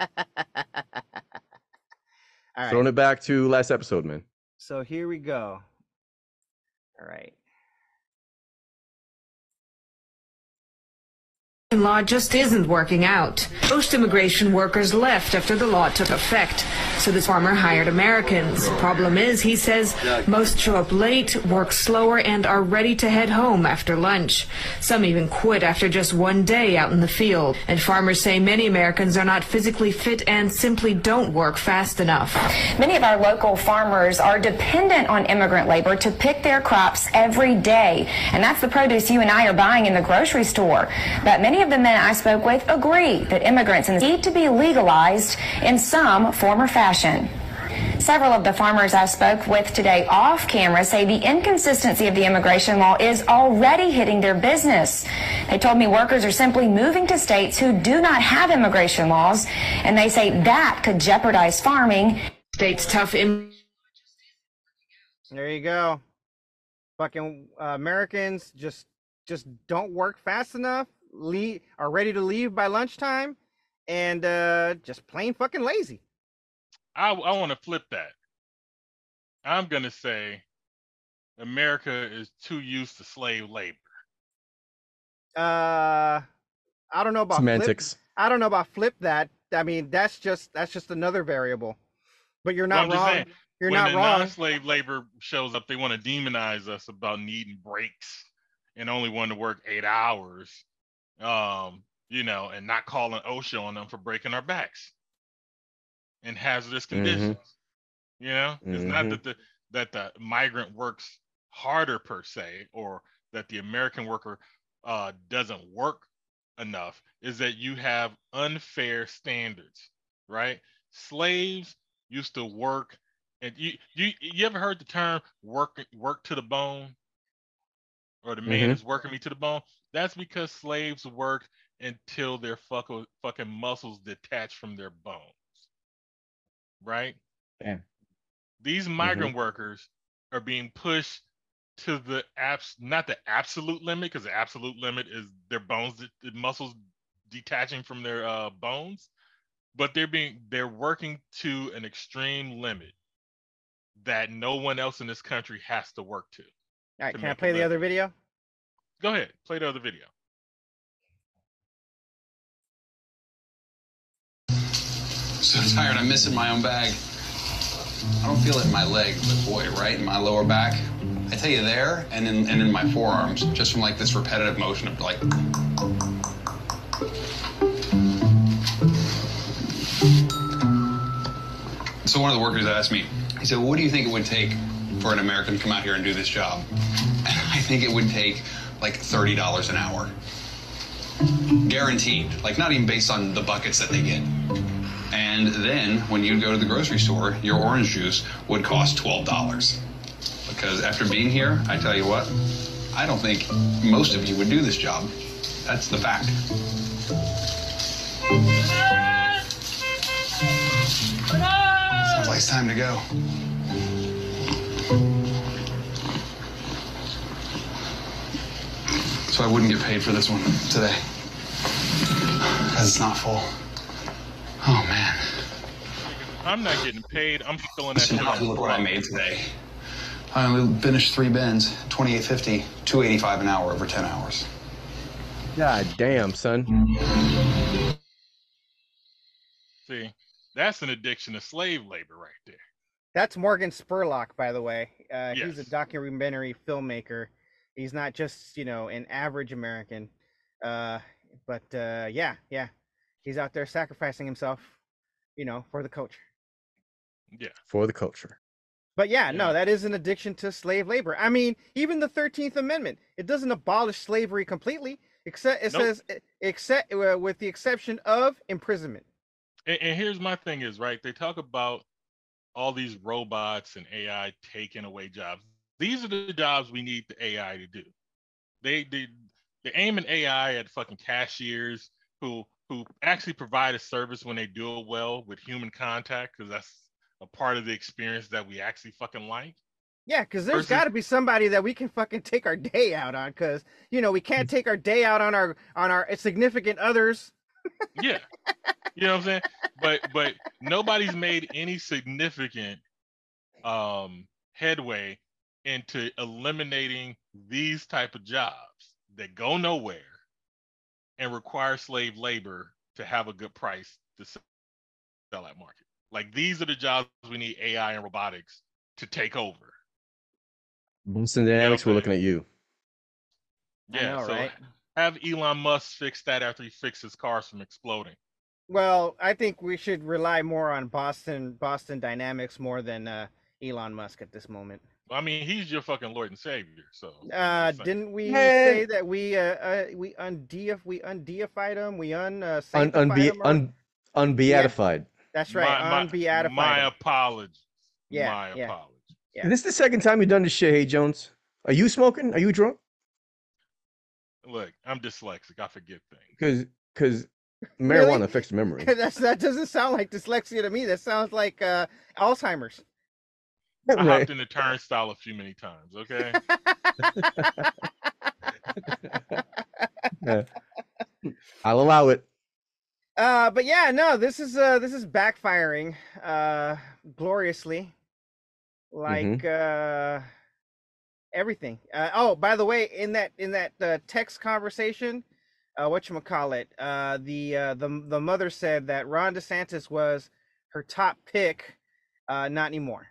D: All
E: Throwing it back to last episode, man.
D: so here we go. All right.
G: Law just isn't working out. Most immigration workers left after the law took effect, so this farmer hired Americans. Problem is, he says, most show up late, work slower, and are ready to head home after lunch. Some even quit after just one day out in the field. And farmers say many Americans are not physically fit and simply don't work fast enough.
H: Many of our local farmers are dependent on immigrant labor to pick their crops every day. And that's the produce you and I are buying in the grocery store. But many of the men I spoke with agree that immigrants need to be legalized in some form or fashion. Several of the farmers I spoke with today off camera say the inconsistency of the immigration law is already hitting their business. They told me workers are simply moving to states who do not have immigration laws, and they say that could jeopardize farming
G: States tough im-
D: There you go. Fucking uh, Americans just just don't work fast enough. Leave are ready to leave by lunchtime, and uh, just plain fucking lazy.
C: I I want to flip that. I'm gonna say America is too used to slave labor.
D: Uh, I don't know about flip-
E: Semantics.
D: I don't know about flip that. I mean, that's just that's just another variable. But you're not
C: I'm
D: wrong.
C: saying,
D: You're
C: when
D: not
C: the
D: wrong.
C: non-slave labor shows up, they want to demonize us about needing breaks and only wanting to work eight hours. Um, you know, and not calling OSHA on them for breaking our backs in hazardous conditions. You know, it's not
E: Mhm.
C: that the that the migrant works harder per se, or that the American worker uh, doesn't work enough. Is that you have unfair standards, right? Slaves used to work, and you you you ever heard the term work work to the bone, or the man
E: Mhm.
C: is working me to the bone? That's because slaves worked until their fucking fucking muscles detached from their bones, right?
E: Damn.
C: These migrant workers are being pushed to the abs not the absolute limit because the absolute limit is their bones the the muscles detaching from their uh, bones but they're being they're working to an extreme limit that no one else in this country has to work to
D: All right, can I play the other video?
C: go ahead play the other video
I: So tired, I'm missing my own bag. I don't feel it in my leg, but boy, right in my lower back. I tell you there, and in and in my forearms, just from like this repetitive motion of like. So one of the workers asked me, he said, "What do you think it would take for an American to come out here and do this job?" And I think it would take like thirty dollars an hour, guaranteed. Like not even based on the buckets that they get. And then when you'd go to the grocery store, your orange juice would cost $12. Because after being here, I tell you what, I don't think most of you would do this job. That's the fact. Sounds like it's time to go. So I wouldn't get paid for this one today. Because it's not full. Oh, man.
C: i'm not getting paid i'm filling that shit
I: Now
C: up
I: look what I made today. I only finished three bins, twenty-eight fifty, two eighty-five an hour over ten hours.
E: God damn, son.
C: see that's an addiction to slave labor right there
D: That's Morgan Spurlock, by the way. Uh, He's a documentary filmmaker. He's not just you know an average American. Uh, but uh, yeah, yeah, he's out there sacrificing himself, you know, for the culture.
C: Yeah.
E: For the culture.
D: But yeah,
C: Yeah.
D: no, that is an addiction to slave labor. I mean, even the Thirteenth Amendment, it doesn't abolish slavery completely, except it
C: Nope.
D: says except uh, with the exception of imprisonment.
C: And, and here's my thing is right. They talk about all these robots and AI taking away jobs. These are the jobs we need the AI to do. They they they aim an AI at fucking cashiers who who actually provide a service when they do it well with human contact because that's a part of the experience that we actually fucking like.
D: Yeah, because there's
C: Versus-
D: got to be somebody that we can fucking take our day out on. Because you know we can't take our day out on our on our significant others.
C: Yeah. you know what I'm saying? But but nobody's made any significant um headway into eliminating these type of jobs that go nowhere and require slave labor to have a good price to sell at market. Like these are the jobs we need AI and robotics to take over.
E: Boston Dynamics, we're looking at you.
C: Yeah.
D: know,
C: so
D: right?
C: have Elon Musk fix that after he fixes cars from exploding.
D: Well, I think we should rely more on Boston Boston Dynamics more than uh, Elon Musk at this moment.
C: I mean, he's your fucking Lord and Savior. So
D: Uh, didn't we
E: Man.
D: say that we uh, uh we undeif we undeified him? We un uh,
E: Un, unbe,
D: him,
E: un, unbeatified.
D: That's right,
C: My, my,
D: unbeatified.
C: my
D: him.
C: apologies.
D: Yeah,
C: my
D: yeah.
C: apologies.
D: Yeah.
E: This is the second time you've done this shit, hey Jones. Are you smoking? Are you drunk?
C: Look, I'm dyslexic. I forget things.
E: Because because
D: Really?
E: marijuana affects memory.
D: That's that doesn't sound like dyslexia to me. That sounds like uh, Alzheimer's.
C: I
E: Right.
C: hopped in the turnstile a few many times. Okay.
E: I'll allow it.
D: Uh, but yeah, no, this is uh this is backfiring uh gloriously. Like uh everything. Uh, oh, by the way, in that in that uh, text conversation, uh what you call it? Uh the uh the the mother said that Ron DeSantis was her top pick, uh not anymore.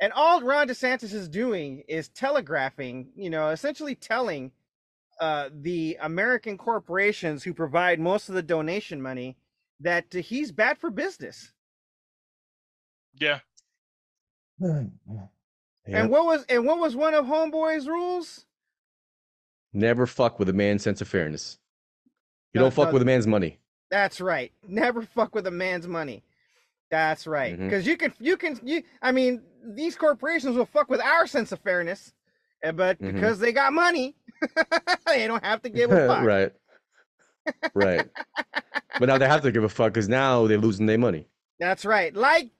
D: And all Ron DeSantis is doing is telegraphing, you know, essentially telling uh, the American corporations who provide most of the donation money that uh, he's bad for business.
C: Yeah.
E: Yep.
D: And what was and what was one of Homeboy's rules?
E: Never fuck with a man's sense of fairness. You
D: No,
E: don't fuck
D: no.
E: with a man's money.
D: That's right. Never fuck with a man's money. That's right. Because you can you can you I mean these corporations will fuck with our sense of fairness, eh, but
E: Mhm.
D: because they got money, they don't have to give a fuck.
E: right. Right. but now they have to give a fuck because now they're losing their money.
D: That's right. Like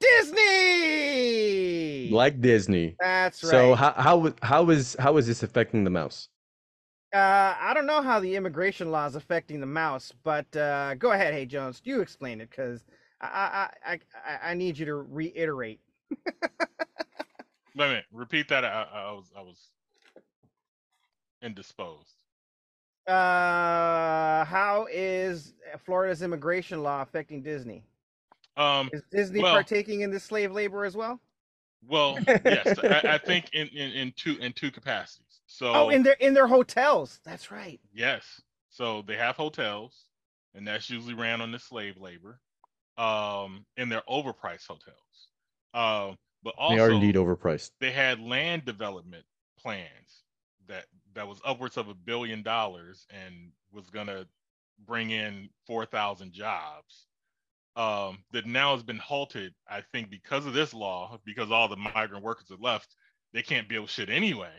D: Disney.
E: Like Disney.
D: That's right.
E: So how how how is how is this affecting the mouse?
D: Uh, I don't know how the immigration law is affecting the mouse, but uh, go ahead, hey Jones, you explain it because I I I I need you to reiterate.
C: Wait a minute. Repeat that. I, I was I was indisposed.
D: Uh, how is Florida's immigration law affecting Disney?
C: Um.
D: Is Disney
C: well-
D: partaking in this slave labor as well?
C: Well, yes. I, I think in, in in two in two capacities. So
D: Oh, in their in their hotels. That's right.
C: Yes. So they have hotels, and that's usually ran on the slave labor. Um, and they're overpriced hotels. Um, but also
E: they are indeed overpriced.
C: they had land development plans that that was upwards of a billion dollars and was gonna bring in four thousand jobs. Um, that now has been halted, I think, because of this law, because all the migrant workers are left, they can't build shit anyway.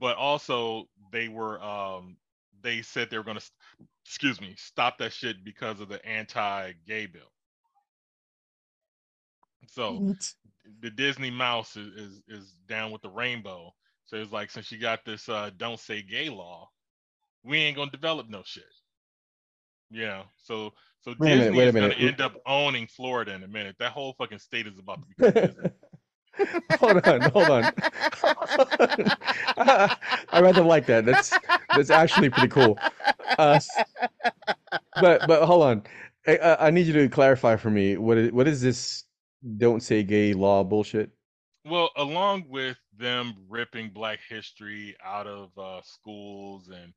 C: But also they were um they said they were gonna excuse me, stop that shit because of the anti-gay bill. So the Disney mouse is, is is down with the rainbow. So it's like since you got this uh don't say gay law, we ain't gonna develop no shit. Yeah. so so
E: Wait a minute,
C: is gonna end up owning Florida in a minute. That whole fucking state is about to become Disney.
E: hold on, hold on. I rather like that. That's that's actually pretty cool. Uh, but but hold on. I, I I need you to clarify for me what is what is this don't say gay law bullshit?
C: Well, along with them ripping Black history out of uh, schools and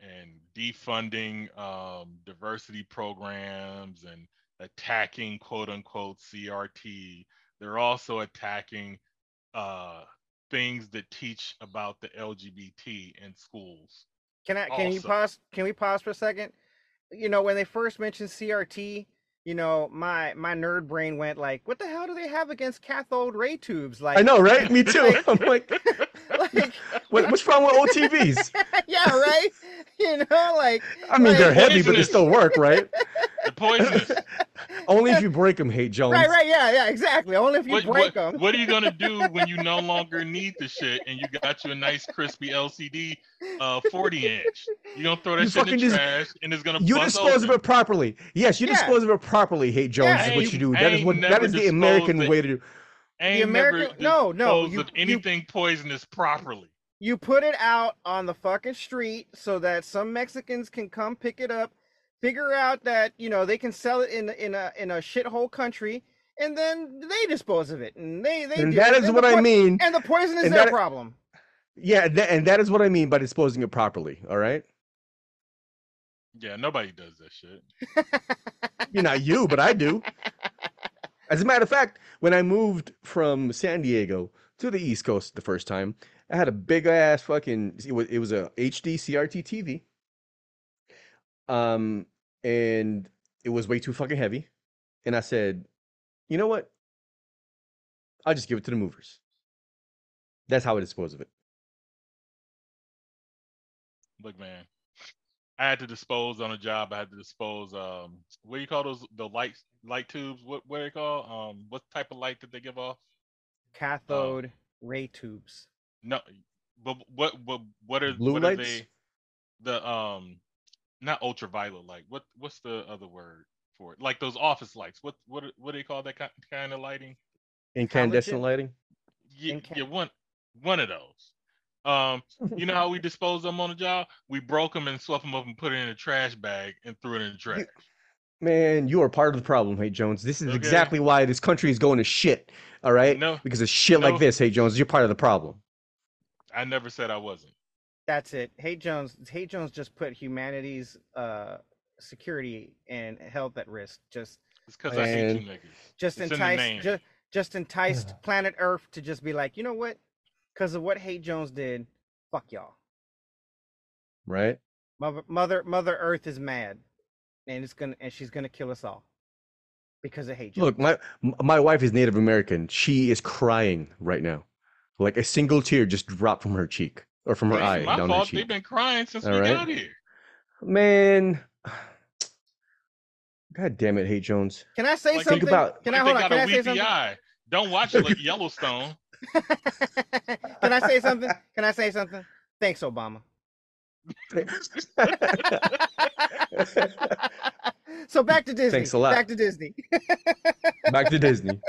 C: and defunding um, diversity programs and attacking quote unquote CRT. They're also attacking uh, things that teach about the LGBT in schools.
D: Can I? Can you pause? Can we pause for a second? You know, when they first mentioned CRT, you know, my my nerd brain went like, "What the hell do they have against cathode ray tubes?" Like,
E: I know, right? Me too. I'm like,
D: like,
E: what, what's wrong with old TVs?
D: yeah, right. You know, like,
E: I mean, they're heavy, but they still work, right?
C: The poisonous.
E: Only if you break them, hate Jones.
D: right, right, yeah, yeah, exactly. Only if you
C: what,
D: break
C: what,
D: them.
C: what are you gonna do when you no longer need the shit and you got you a nice crispy LCD uh 40 inch? You gonna throw that
E: You
C: shit in the
E: just-
C: trash and it's gonna
E: You
C: bust
E: dispose of it properly. Yes, you
D: Yeah.
E: dispose of it properly, hate Jones.
D: Yeah,
E: is what you do. That is what that is the American
C: it.
E: way to do.
C: Ain't
D: American-
C: never
D: no, no, you-
C: of
D: you-
C: anything poisonous properly.
D: You put it out on the fucking street so that some Mexicans can come pick it up, figure out that you know they can sell it in in a in a shithole country, and then they dispose of it, and they they
E: And
D: do
E: that
D: it,
E: is
D: and
E: what
D: the
E: I mean.
D: And the poison is
E: and
D: their
E: that-
D: problem.
E: Yeah, and that, and that is what I mean by disposing it properly. All right,
C: Yeah, nobody does that shit.
E: you're not you, but I do. As a matter of fact, when I moved from San Diego to the East Coast the first time, I had a big ass fucking. It was it was a HD CRT TV. Um, and it was way too fucking heavy, and I said, you know what? I'll just give it to the movers. That's how I dispose of it.
C: Look, man, I had to dispose on a job. I had to dispose. Um, what do you call those? The light light tubes. What what are they called? Um, what type of light did they give off?
D: Cathode ray tubes.
C: No, but what what what are
E: Blue
C: what
E: lights?
C: are they? The um, not ultraviolet light. What what's the other word for it? Like those office lights. What what what do they call that kind kind of lighting?
E: Incandescent lighting.
C: Yeah,
D: Inca-
C: yeah, one one of those. Um, you know how we dispose of them on the job? We broke them and swept them up and put it in a trash bag and threw it in the trash.
E: Man, you are part of the problem, Hey Jones. This is
C: Okay.
E: exactly why this country is going to shit. All right,
C: No,
E: because of shit
C: no.
E: like this, Hey Jones. You're part of the problem.
C: I never said I wasn't.
D: That's it. Hate Jones. Hate Jones just put humanity's uh security and health at risk. Just
C: It's because I hate you niggas.
D: just
C: It's
D: enticed just just enticed planet Earth to just be like, you know what? Because of what Hate Jones did, fuck y'all.
E: Right?
D: Mother Mother Mother Earth is mad, and it's gonna and she's gonna kill us all because of Hate Jones.
E: Look, my my wife is Native American. She is crying right now, like a single tear just dropped from her cheek or from her
C: It's
E: eye
C: my
E: down
C: fault. They've been crying since
E: All
C: we
E: right.
C: got here.
E: Man, God damn it, Hate Jones.
D: Can I say
C: Like,
D: something?
E: think about-
D: can
C: Like
D: I hold
C: they
D: on?
C: got
D: Can
C: a
D: I say
C: weepy
D: something?
C: eye. Don't watch it like Yellowstone.
D: can I say something? Can I say something? Thanks, Obama. so back to Disney.
E: Thanks a lot.
D: Back to Disney.
E: Back to Disney.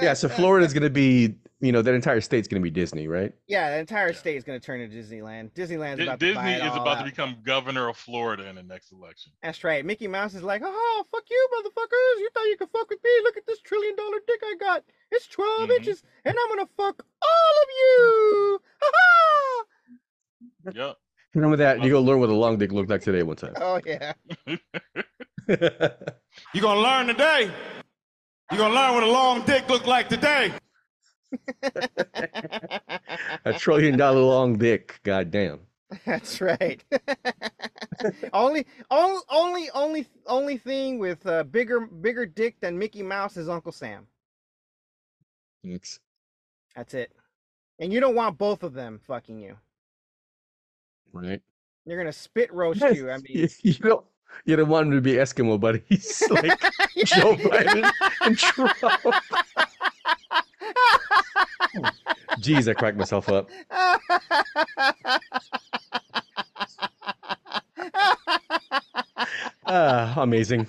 E: Yeah, so Florida is gonna be, you know, that entire state's gonna be Disney, right?
D: Yeah, the entire state is going to turn into Disneyland. Disneyland's
C: Di-
D: about to buy
C: Disney
D: it
C: is
D: all
C: about
D: out.
C: to become governor of Florida in the next election.
D: That's right. Mickey Mouse is like, oh, fuck you, motherfuckers. You thought you could fuck with me? Look at this trillion dollar dick I got. It's 12
C: Mhm.
D: inches, and I'm going to fuck all of you. Ha
C: Yep.
E: Remember that? You go learn what a long dick looked like today one time.
D: Oh, yeah.
F: You gonna learn today. You gonna learn what a long dick looked like today.
E: A trillion dollar long dick. Goddamn.
D: That's right. only, only, only, only, only thing with a bigger, bigger dick than Mickey Mouse is Uncle Sam.
E: Thanks.
D: That's it. And you don't want both of them fucking you.
E: Right?
D: You're gonna spit roast you. I mean,
E: You, you don't you don't want him to be Eskimo buddies like Joe Biden and Trump. Jeez, I cracked myself up. Ah, amazing.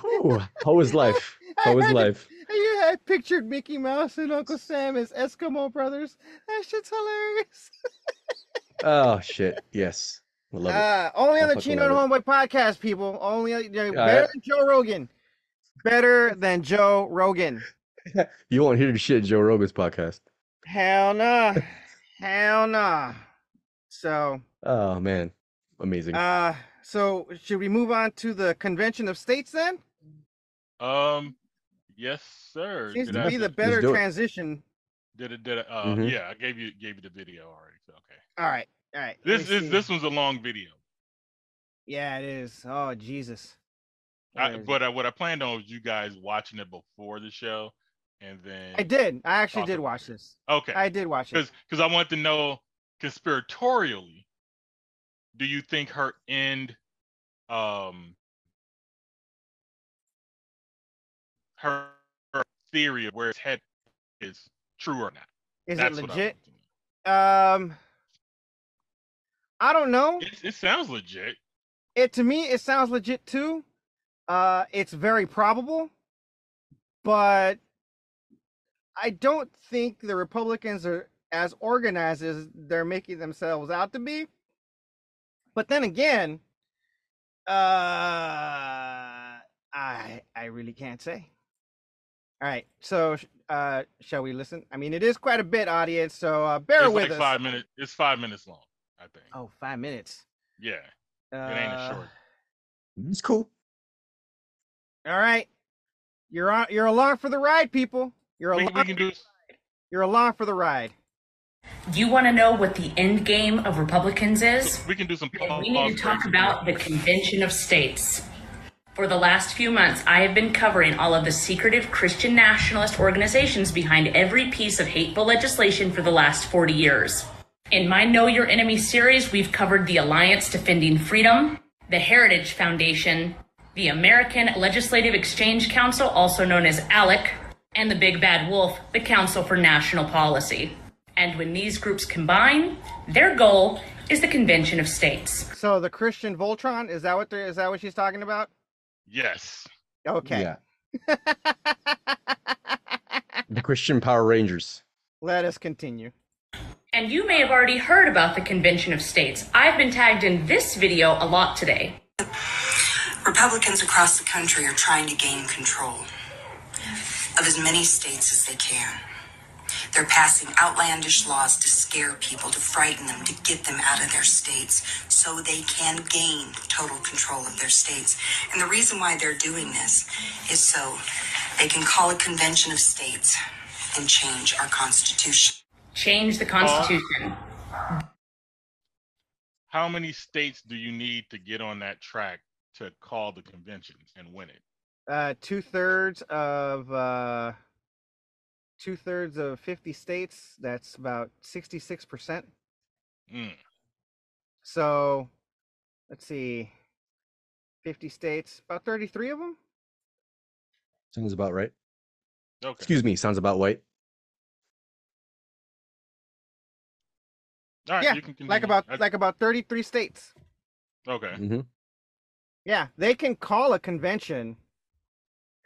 E: Whew, how is life? How is life?
D: You had pictured Mickey Mouse and Uncle Sam as Eskimo brothers. That shit's hilarious.
E: Oh shit, yes. I love it.
D: Uh, only
E: I
D: on the Chino and Homeboy podcast, people. Only uh, better than Joe Rogan. Better than Joe Rogan.
E: You won't hear the shit Joe Rogan's podcast.
D: Hell no. Hell no. So,
E: Oh man, amazing.
D: uh, so should we move on to the convention of states then?
C: Um, yes, sir.
D: Seems
C: Did
D: to
C: I-
D: be the better
E: do it.
D: transition.
C: Did it? Did it? Uh,
E: Mhm.
C: yeah, I gave you gave you the video already. So okay.
D: All right, all right.
C: This is
D: see.
C: this was a long video.
D: Yeah, it is. Oh Jesus.
C: I, but uh, what I planned on was you guys watching it before the show, and then
D: I did. I actually did watch this.
C: okay,
D: I did watch it.
C: because because I want to know conspiratorially, do you think her end, um, her, her theory of where it's head is true or not?
D: Is
C: That's
D: it
C: I
D: legit?
C: know.
D: Um, I don't know.
C: It, it sounds legit.
D: It to me, it sounds legit too. Uh, it's very probable, but I don't think the Republicans are as organized as they're making themselves out to be. But then again, uh, I I really can't say. All right, so uh, shall we listen? I mean, it is quite a bit, audience. So uh, bear
C: it's
D: with
C: like
D: us.
C: five minutes. It's five minutes long. I think.
D: Oh, five minutes.
C: Yeah,
D: Uh,
C: it ain't a short.
E: It's cool.
D: All right, you're on. You're along for the ride, people. You're
C: We,
D: along.
C: we can do.
D: You're along for the ride.
J: You want to know what the end game of Republicans is?
C: We can do some.
J: Then
C: pause-
J: we need to talk
C: breaks.
J: about the Convention of States. For the last few months, I have been covering all of the secretive Christian nationalist organizations behind every piece of hateful legislation for the last 40 years. In my Know Your Enemy series, we've covered the Alliance Defending Freedom, the Heritage Foundation, the American Legislative Exchange Council, also known as ALEC, and the Big Bad Wolf, the Council for National Policy. And when these groups combine, their goal is the Convention of States.
D: So the Christian Voltron is that what that what she's talking about?
C: Yes.
D: Okay.
E: Yeah. The Christian Power Rangers.
D: Let us continue.
J: And you may have already heard about the Convention of States. I've been tagged in this video a lot today.
K: Republicans across the country are trying to gain control of as many states as they can. They're passing outlandish laws to scare people, to frighten them, to get them out of their states so they can gain total control of their states. And the reason why they're doing this is so they can call a convention of states and change our constitution.
J: Change the Constitution.
C: How many states do you need to get on that track to call the convention and win it?
D: Uh, two thirds of uh, two thirds of fifty states. That's about sixty six percent.
C: Mm.
D: So, let's see, fifty states, about thirty three of them.
E: Sounds about right.
C: Okay.
E: Excuse me, sounds about right.
C: All right,
D: yeah,
C: you can
D: like about
C: I-
D: like about thirty three states.
C: okay.
E: hmm
D: Yeah, they can call a convention.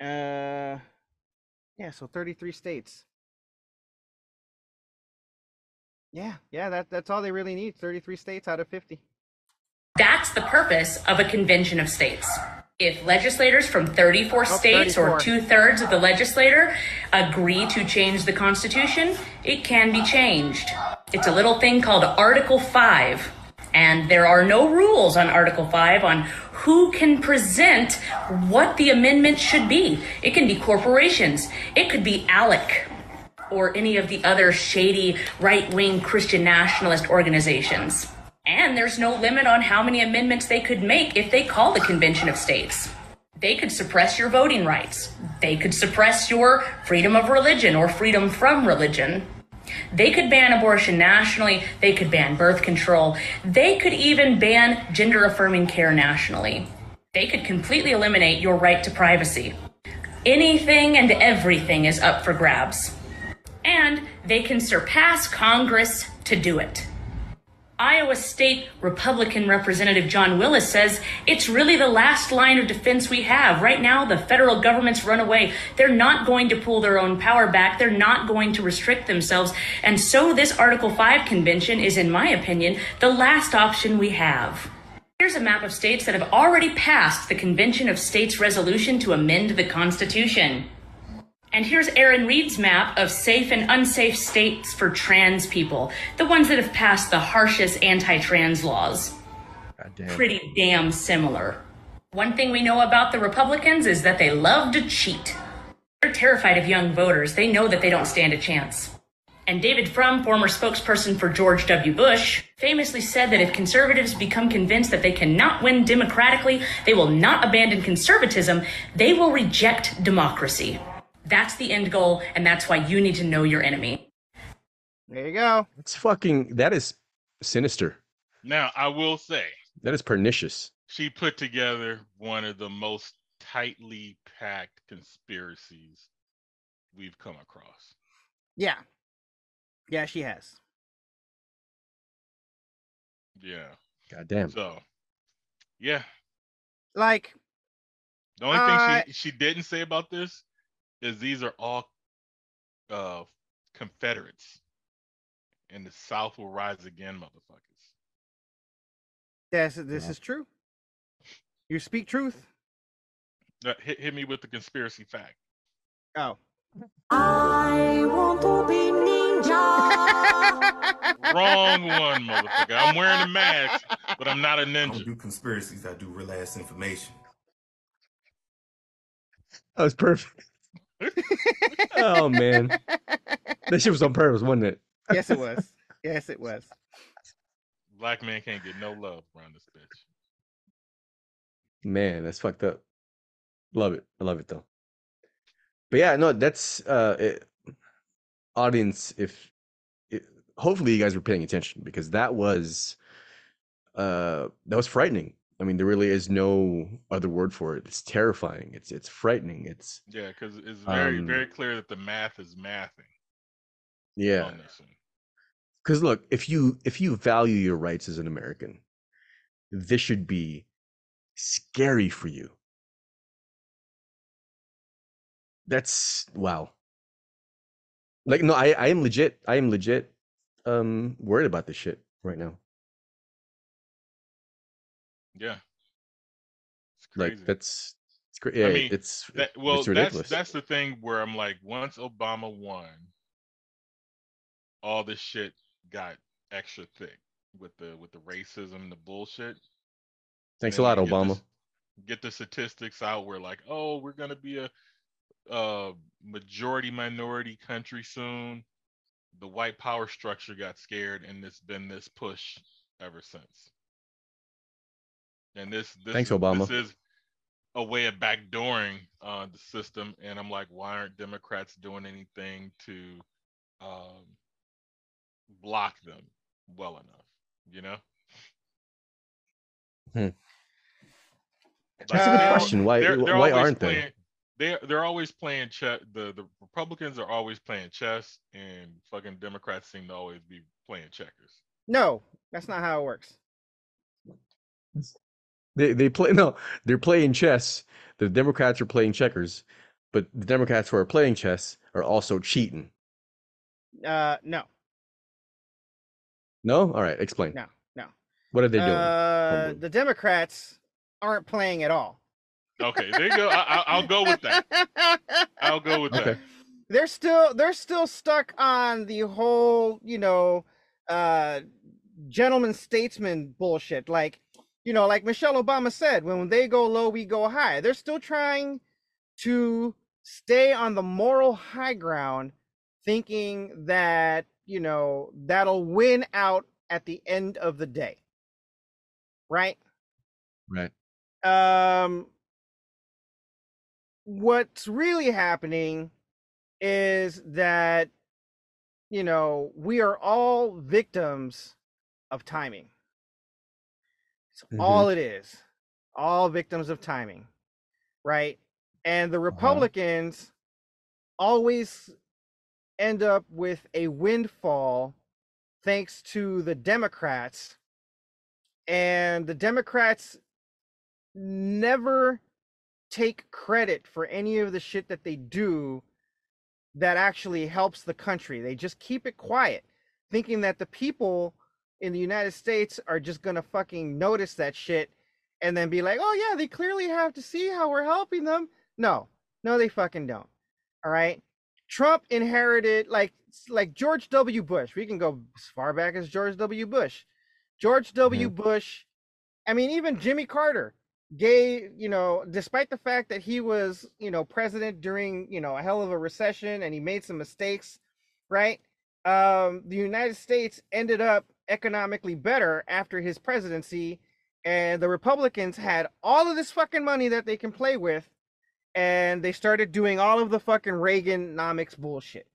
D: Uh, yeah, so 33 states. Yeah, yeah, that that's all they really need. 33 states out of 50.
J: That's the purpose of a Convention of States. If legislators from 34 states
D: 34.
J: or two thirds of the legislature agree to change the Constitution, it can be changed. It's a little thing called Article 5. And there are no rules on Article 5 on who can present what the amendment should be. It can be corporations, it could be ALEC, or any of the other shady right wing Christian nationalist organizations. And there's no limit on how many amendments they could make if they call the Convention of States. They could suppress your voting rights. They could suppress your freedom of religion or freedom from religion. They could ban abortion nationally. They could ban birth control. They could even ban gender affirming care nationally. They could completely eliminate your right to privacy. Anything and everything is up for grabs. And they can surpass Congress to do it. Iowa State Republican Representative John Wills says it's really the last line of defense we have. Right now, the federal government's run away. They're not going to pull their own power back. They're not going to restrict themselves. And so, this Article 5 convention is, in my opinion, the last option we have. Here's a map of states that have already passed the Convention of States resolution to amend the Constitution And here's Erin Reed's map of safe and unsafe states for trans people, the ones that have passed the harshest anti trans laws.
E: Goddamn.
J: Pretty damn similar. One thing we know about the Republicans is that they love to cheat. They're terrified of young voters. They know that they don't stand a chance. And David Frum, former spokesperson for George W. Bush, famously said that if conservatives become convinced that they cannot win democratically, they will not abandon conservatism, they will reject democracy. That's the end goal, and that's why you need to know your enemy.
D: There you go.
E: It's fucking. That is sinister.
C: Now, I will say,
E: That is pernicious.
C: she put together one of the most tightly packed conspiracies we've come across.
D: Yeah. Yeah, she has.
C: Yeah.
E: Goddamn.
C: So, yeah.
D: Like,
C: The only
D: Uh,
C: thing she, she didn't say about this is these are all uh Confederates. And the South will rise again, motherfuckers.
D: this this is true. You speak truth.
C: Uh, hit, hit me with the conspiracy fact.
D: Oh.
L: I want to be ninja.
C: Wrong one, motherfucker. I'm wearing a mask, but I'm not a
M: don't
C: ninja.
M: do conspiracies. I do real ass information.
E: That was perfect. oh man, that shit was on purpose, wasn't it?
D: Yes, it was. Yes, it was.
C: Black man can't get no love around this bitch.
E: Man, that's fucked up. Love it. I love it though. But yeah, no, that's uh it, audience if it, hopefully you guys were paying attention because that was uh that was frightening. I mean, there really is no other word for it. It's terrifying. It's it's frightening. It's
C: Yeah, because it's very,
E: Um,
C: very clear that the math is mathing
E: yeah.
C: on this one.
E: Because look, if you if you value your rights as an American, this should be scary for you. That's wow. Like no, I I am legit. I am legit um worried about this shit right now.
C: Yeah. It's
E: Like that's it's great. Yeah,
C: I mean,
E: it's
C: that, well,
E: it's
C: that's
E: ridiculous.
C: that's the thing where I'm like, once Obama won, all this shit got extra thick with the with the racism, and the bullshit.
E: Thanks
C: Then
E: a lot, Obama.
C: Get the statistics out where like, oh, we're gonna be a, a majority minority country soon. The white power structure got scared, and it's been this push ever since. And this, this
E: Thanks, Obama.
C: This is a way of backdooring uh, the system, and I'm like, why aren't Democrats doing anything to um, block them well enough? You know.
E: Hmm.
C: Like,
E: That's a good question. Why-
C: They're, they're
E: why aren't they?
C: playing- They they're always playing chess. The the Republicans are always playing chess, and fucking Democrats seem to always be playing checkers.
D: No, that's not how it works.
E: They they play no, they're playing chess. The Democrats are playing checkers, but the Democrats who are playing chess are also cheating.
D: Uh, no,
E: No? All right, explain.
D: no, no.
E: What are they doing?
D: Uh, the Democrats aren't playing at all.
C: Okay, there you go. I, I, I'll go with that. I'll go with
E: Okay.
C: that.
D: they're still they're still stuck on the whole you know uh gentleman statesman bullshit like you know like michelle obama said when they go low we go high. They're still trying to stay on the moral high ground thinking that you know that'll win out at the end of the day. Right?
E: Right.
D: um what's really happening is that you know we are all victims of timing it's
E: Mhm.
D: all it is all victims of timing right and the republicans always end up with a windfall thanks to the democrats and the democrats never take credit for any of the shit that they do that actually helps the country. They just keep it quiet, thinking that the people in the United States are just gonna fucking notice that shit and then be like, oh yeah, they clearly have to see how we're helping them. No, no, they fucking don't. All right. Trump inherited like like George W. Bush. We can go as far back as George W. Bush. George W. Bush. I mean, even Jimmy Carter gave, you know, despite the fact that he was, you know, president during, you know, a hell of a recession and he made some mistakes, right? Um, the United States ended up economically better after his presidency, and the Republicans had all of this fucking money that they can play with, and they started doing all of the fucking Reaganomics bullshit,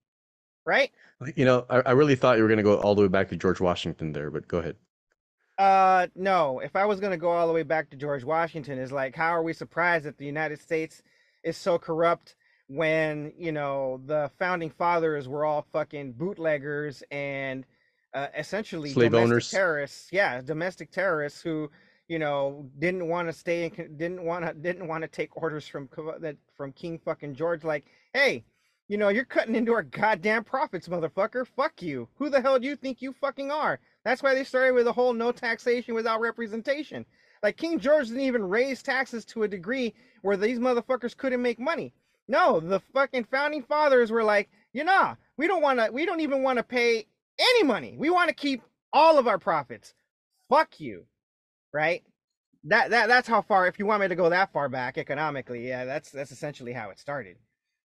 D: right?
E: You know, I, I really thought you were gonna go all the way back to George Washington there, but go ahead.
D: Uh, no. If I was gonna go all the way back to George Washington, is like, how are we surprised that the United States is so corrupt when you know the founding fathers were all fucking bootleggers and uh, essentially
E: Slave
D: domestic
E: owners.
D: terrorists? Yeah, domestic terrorists who you know didn't want to stay and didn't want to didn't want to take orders from that from King fucking George. Like, hey. You know, you're cutting into our goddamn profits, motherfucker. Fuck you. Who the hell do you think you fucking are? That's why they started with the whole no taxation without representation. Like King George didn't even raise taxes to a degree where these motherfuckers couldn't make money. No, the fucking founding fathers were like, you know, we don't want to, we don't even want to pay any money. We want to keep all of our profits. Fuck you, right? That that that's how far. If you want me to go that far back economically, yeah, that's that's essentially how it started,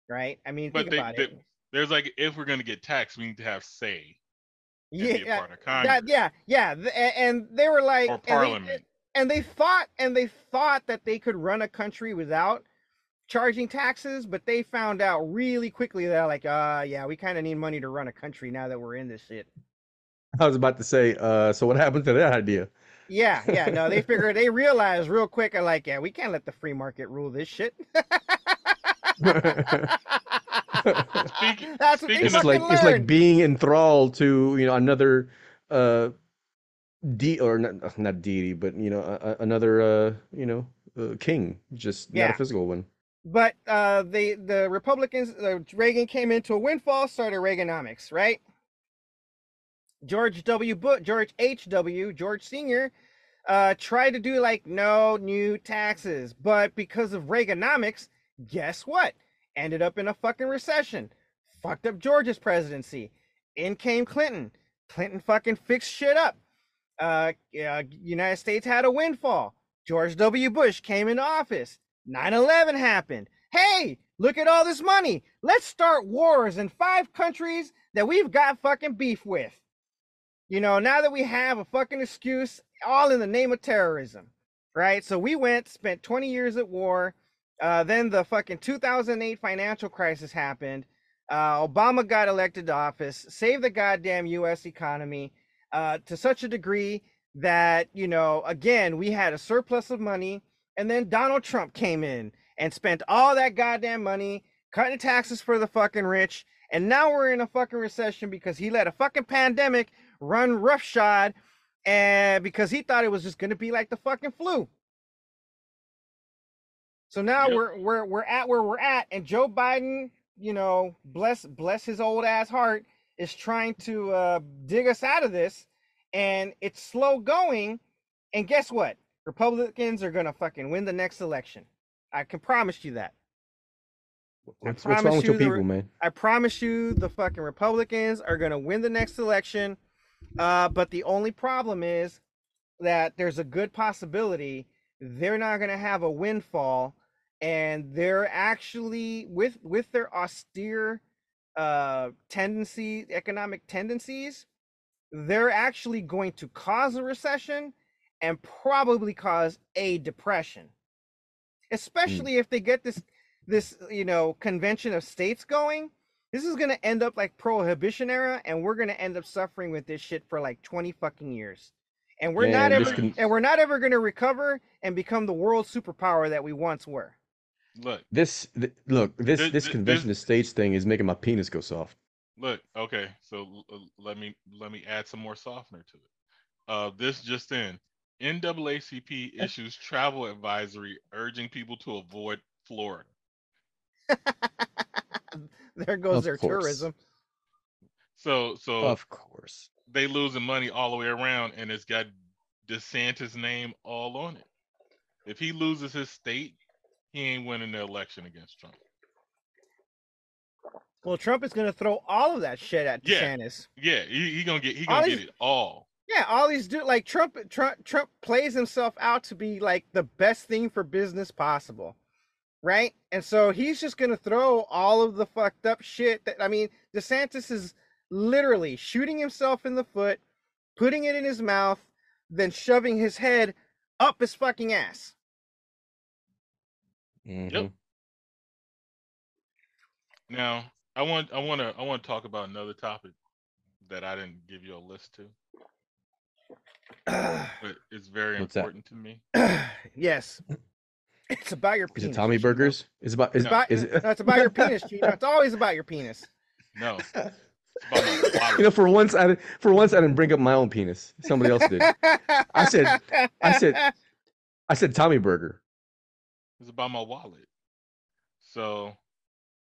D: right? I mean,
C: But
D: think
C: they,
D: about
C: they,
D: it.
C: there's like, if we're gonna get taxed, we need to have say. and be a
D: Yeah, that, yeah, yeah, and they were like,
C: Or
D: and they-
C: Parliament.
D: and they thought, and they thought that they could run a country without charging taxes, but they found out really quickly that like, uh, yeah, we kind of need money to run a country now that we're in this shit.
E: I was about to say, uh, so what happened to that idea?
D: Yeah, yeah, no, they figured they realized real quick, uh, like, yeah, we can't let the free market rule this shit.
C: Speaking,
D: That's what they
E: it's like
D: learned.
E: it's like being enthralled to you know another uh de or not, not deity but you know a, a- another uh you know uh, king just not a physical one
D: But uh, they the Republicans, uh, Reagan came into a windfall, started Reaganomics, right? George W. Bush, George H. W. George Senior, uh, tried to do like no new taxes, but because of Reaganomics, guess what? Ended up in a fucking recession. Fucked up George's presidency. In came Clinton. Clinton fucking fixed shit up. Uh, uh, United States had a windfall. George W. Bush came into office. 9 11 happened. Hey, look at all this money. Let's start wars in five countries that we've got fucking beef with. You know, now that we have a fucking excuse, all in the name of terrorism, right? So we went, spent 20 years at war. Uh, then the fucking 2008 financial crisis happened. Uh, Obama got elected to office, saved the goddamn U.S. economy uh, to such a degree that, you know, again, we had a surplus of money. And then Donald Trump came in and spent all that goddamn money cutting taxes for the fucking rich. And now we're in a fucking recession because he let a fucking pandemic run roughshod and because he thought it was just going to be like the fucking flu. So now we're we're we're at where we're at, and Joe Biden, you know, bless bless his old ass heart, is trying to uh, dig us out of this, and it's slow going. And guess what? Republicans are gonna fucking win the next election. I can promise you that.
E: what's, what's wrong with your
D: you the
E: people man
D: I promise you, the fucking Republicans are gonna win the next election. Uh, but the only problem is that there's a good possibility they're not gonna have a windfall, and they're actually with with their austere uh tendency economic tendencies they're actually going to cause a recession and probably cause a depression. Especially if they get this this you know convention of states going this is going to end up like prohibition era and we're going to end up suffering with this shit for like 20 fucking years. And we're not
E: Man,
D: ever
E: can-
D: and we're not ever going to recover and become the world superpower that we once were.
C: Look,
E: this th- look this
C: Th-
E: this
C: th-
E: convention of states thing is making my penis go soft.
C: Look. Okay, so l- l- let me let me add some more softener to it. Uh, this just in: NAACP issues travel advisory urging people to avoid Florida.
D: there goes
E: Of
D: their
E: course.
D: tourism
C: So so
E: of course
C: they losing money all the way around, and it's got DeSantis' name all on it. If he loses his state, he ain't winning the election against Trump.
D: Well, Trump is going to throw all of that shit at DeSantis.
C: Yeah, he, he gonna get he gonna
D: these-
C: get it all.
D: Yeah, all these do like Trump. Trump Trump plays himself out to be like the best thing for business possible, right? And so he's just gonna throw all of the fucked up shit that I mean, DeSantis is literally shooting himself in the foot, putting it in his mouth, then shoving his head up his fucking ass.
E: Mhm.
C: Now, I want I want to I want to talk about another topic that I didn't give you a list to, but it's very
E: What's that?
C: important to me.
D: yes, it's about your
E: Is
D: penis.
E: it Tommy Burgers? Is it about is,
D: It's about,
E: is it
D: no, it's about your penis, Gino. It's always about your penis.
C: No, it's about my wallet.
E: You know, for once I for once I didn't bring up my own penis. Somebody else did. I said I said I said Tommy Burger.
C: It's about my wallet. So,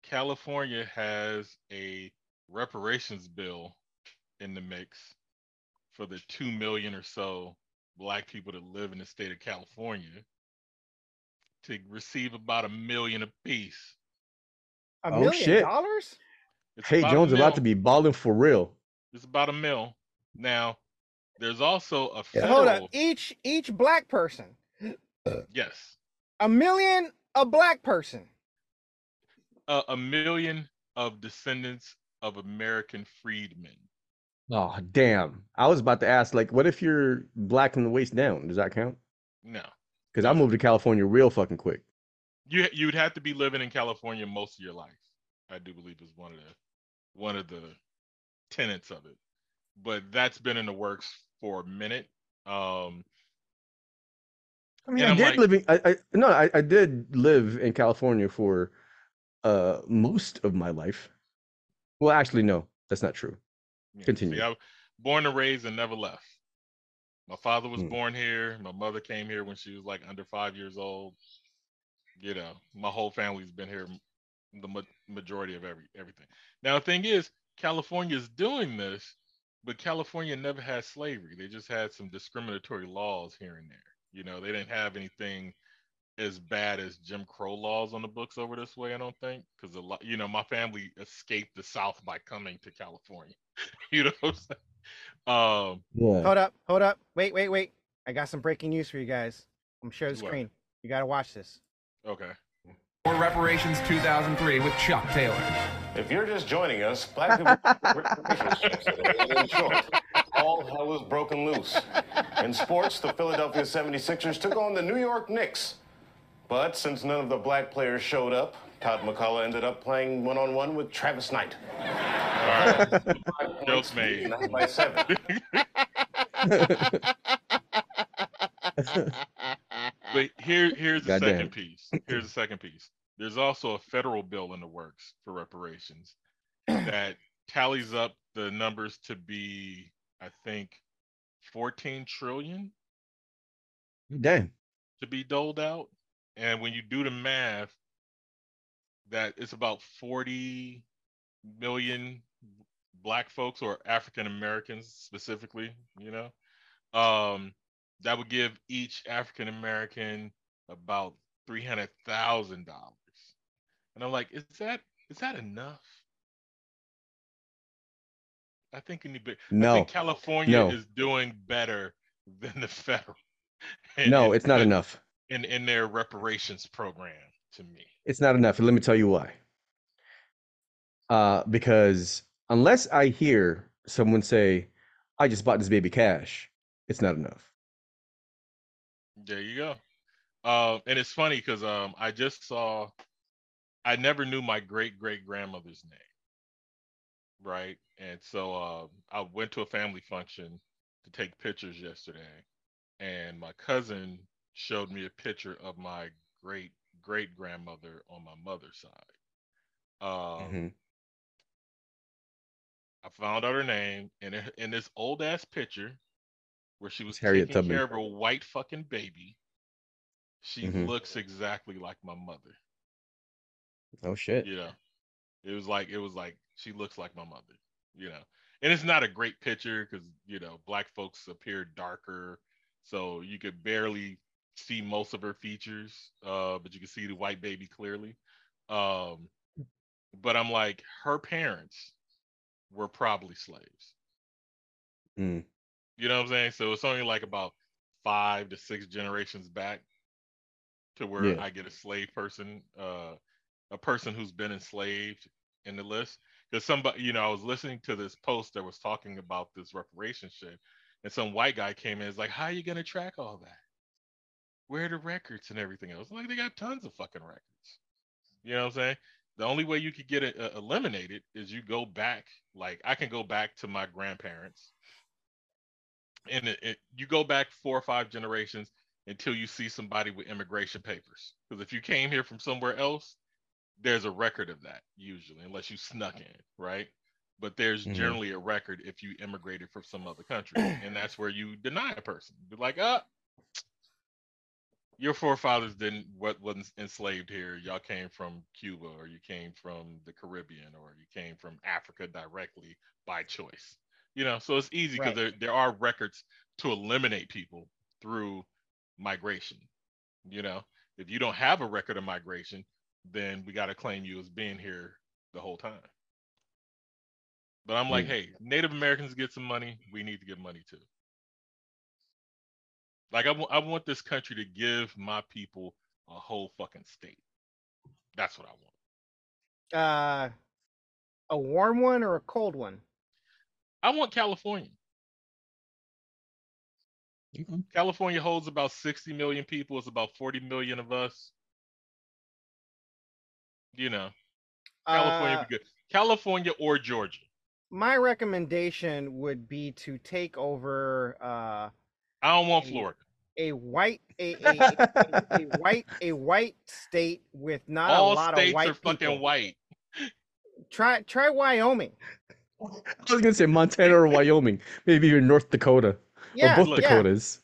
C: California has a reparations bill in the mix for the 2 million or so black people that live in the state of California to receive about a million apiece.
D: A
E: Oh,
D: million
E: shit.
D: dollars?
C: It's
E: Hey
C: about
E: Jones about to be balling for real.
C: It's about a mill. Now, there's also a
E: Yeah.
C: federal.
D: Hold up. Each each black person.
C: Yes.
D: A million a black person.
C: A, a million of descendants of American freedmen.
E: Oh damn! I was about to ask, like, what if you're black from the waist down? Does that count?
C: No.
E: Because I moved to California real fucking quick.
C: You you would have to be living in California most of your life. I do believe is one of the one of the tenets of it. But that's been in the works for a minute. Um
E: I mean, I did
C: like-
E: living. I, I no, I, I did live in California for uh most of my life. Well, actually, no, that's not true.
C: Yeah,
E: Continue.
C: See, I born and raised and never left. My father was
E: Hmm.
C: born here. My mother came here when she was like under five years old. You know, my whole family's been here the ma- majority of every everything. Now the thing is, California is doing this, but California never had slavery. They just had some discriminatory laws here and there. You know, they didn't have anything as bad as Jim Crow laws on the books over this way. I don't think, because a lot, you know, my family escaped the South by coming to California. you know what I'm saying? Um,
E: Yeah.
D: Hold up, hold up. Wait, wait, wait. I got some breaking news for you guys. I'm gonna share the
C: What?
D: screen. You gotta watch this.
C: okay.
N: For Reparations 2003 with Chuck Taylor.
O: If you're just joining us, black people reparations yesterday. In short, all hell was broken loose. In sports, the Philadelphia 76ers took on the New York Knicks. But since none of the black players showed up, Todd MacCulloch ended up playing one-on-one with Travis Knight.
C: All right. Jokes made.
O: Not by seven.
C: But here, here's the
E: Goddamn.
C: second piece. Here's the second piece. There's also a federal bill in the works for reparations that tallies up the numbers to be, I think, 14 trillion
E: Damn.
C: to be doled out. And when you do the math, that it's about 40 million black folks or African Americans specifically, you know. Um that would give each African American about three hundred thousand dollars. And I'm like, is that is that enough? I think in the, I
E: No.
C: think California
E: No.
C: is doing better than the federal. in-
E: No, it's not enough.
C: In in their reparations program to me.
E: It's not enough. Let me tell you why. Uh, because unless I hear someone say, "I just bought this baby cash," it's not enough.
C: There you go. Uh, and it's funny because um, I just saw, I never knew my great great grandmother's name, right? And so uh, I went to a family function to take pictures yesterday, and my cousin showed me a picture of my great great grandmother on my mother's side. Um,
E: Mhm.
C: I found out her name, and in, in this old ass picture, where she was
E: Harriet
C: taking
E: Tubman.
C: care of her white fucking baby, she
E: Mhm.
C: looks exactly like my mother.
E: Oh shit.
C: Yeah, it was like it was like she looks like my mother. You know, and it's not a great picture because you know black folks appear darker, so you could barely see most of her features, uh, but you can see the white baby clearly. Um, but I'm like, her parents were probably slaves.
E: Mm.
C: You know what I'm saying? So it's only like about five to six generations back to where
E: Yeah.
C: I get a slave person, uh, a person who's been enslaved in the list. Because somebody, you know, I was listening to this post that was talking about this reparation shit, and some white guy came in. Is like, how are you gonna track all that? Where are the records and everything else? Like they got tons of fucking records. You know what I'm saying? The only way you could get it uh, eliminated is you go back. Like I can go back to my grandparents, and it, it, you go back four or five generations until you see somebody with immigration papers. Because if you came here from somewhere else, there's a record of that usually, unless you snuck in, right? But there's
E: Mhm.
C: generally a record if you immigrated from some other country, and that's where you deny a person. Be like, ah, your forefathers didn't what wasn't enslaved here. Y'all came from Cuba, or you came from the Caribbean, or you came from Africa directly by choice. You know, so it's easy because
D: Right.
C: there there are records to eliminate people through migration. You know, if you don't have a record of migration, then we got to claim you as being here the whole time. But I'm like,
E: Mm.
C: hey, Native Americans get some money. We need to get money too. Like I wa- I want this country to give my people a whole fucking state. That's what I want.
D: Uh, a warm one or a cold one?
C: I want California. California holds about 60 million people. It's about 40 million of us. You know, California
D: Uh,
C: be good. California or Georgia.
D: my recommendation would be to take over uh,
C: I don't want
D: a-
C: Florida.
D: a white a, a, a, a white a white state with not
C: All
D: a lot
C: states
D: of white
C: are fucking
D: people.
C: white.
D: Try try Wyoming.
E: I was gonna say Montana or Wyoming, maybe even North Dakota
D: Yeah,
E: or both
D: yeah.
E: Dakotas.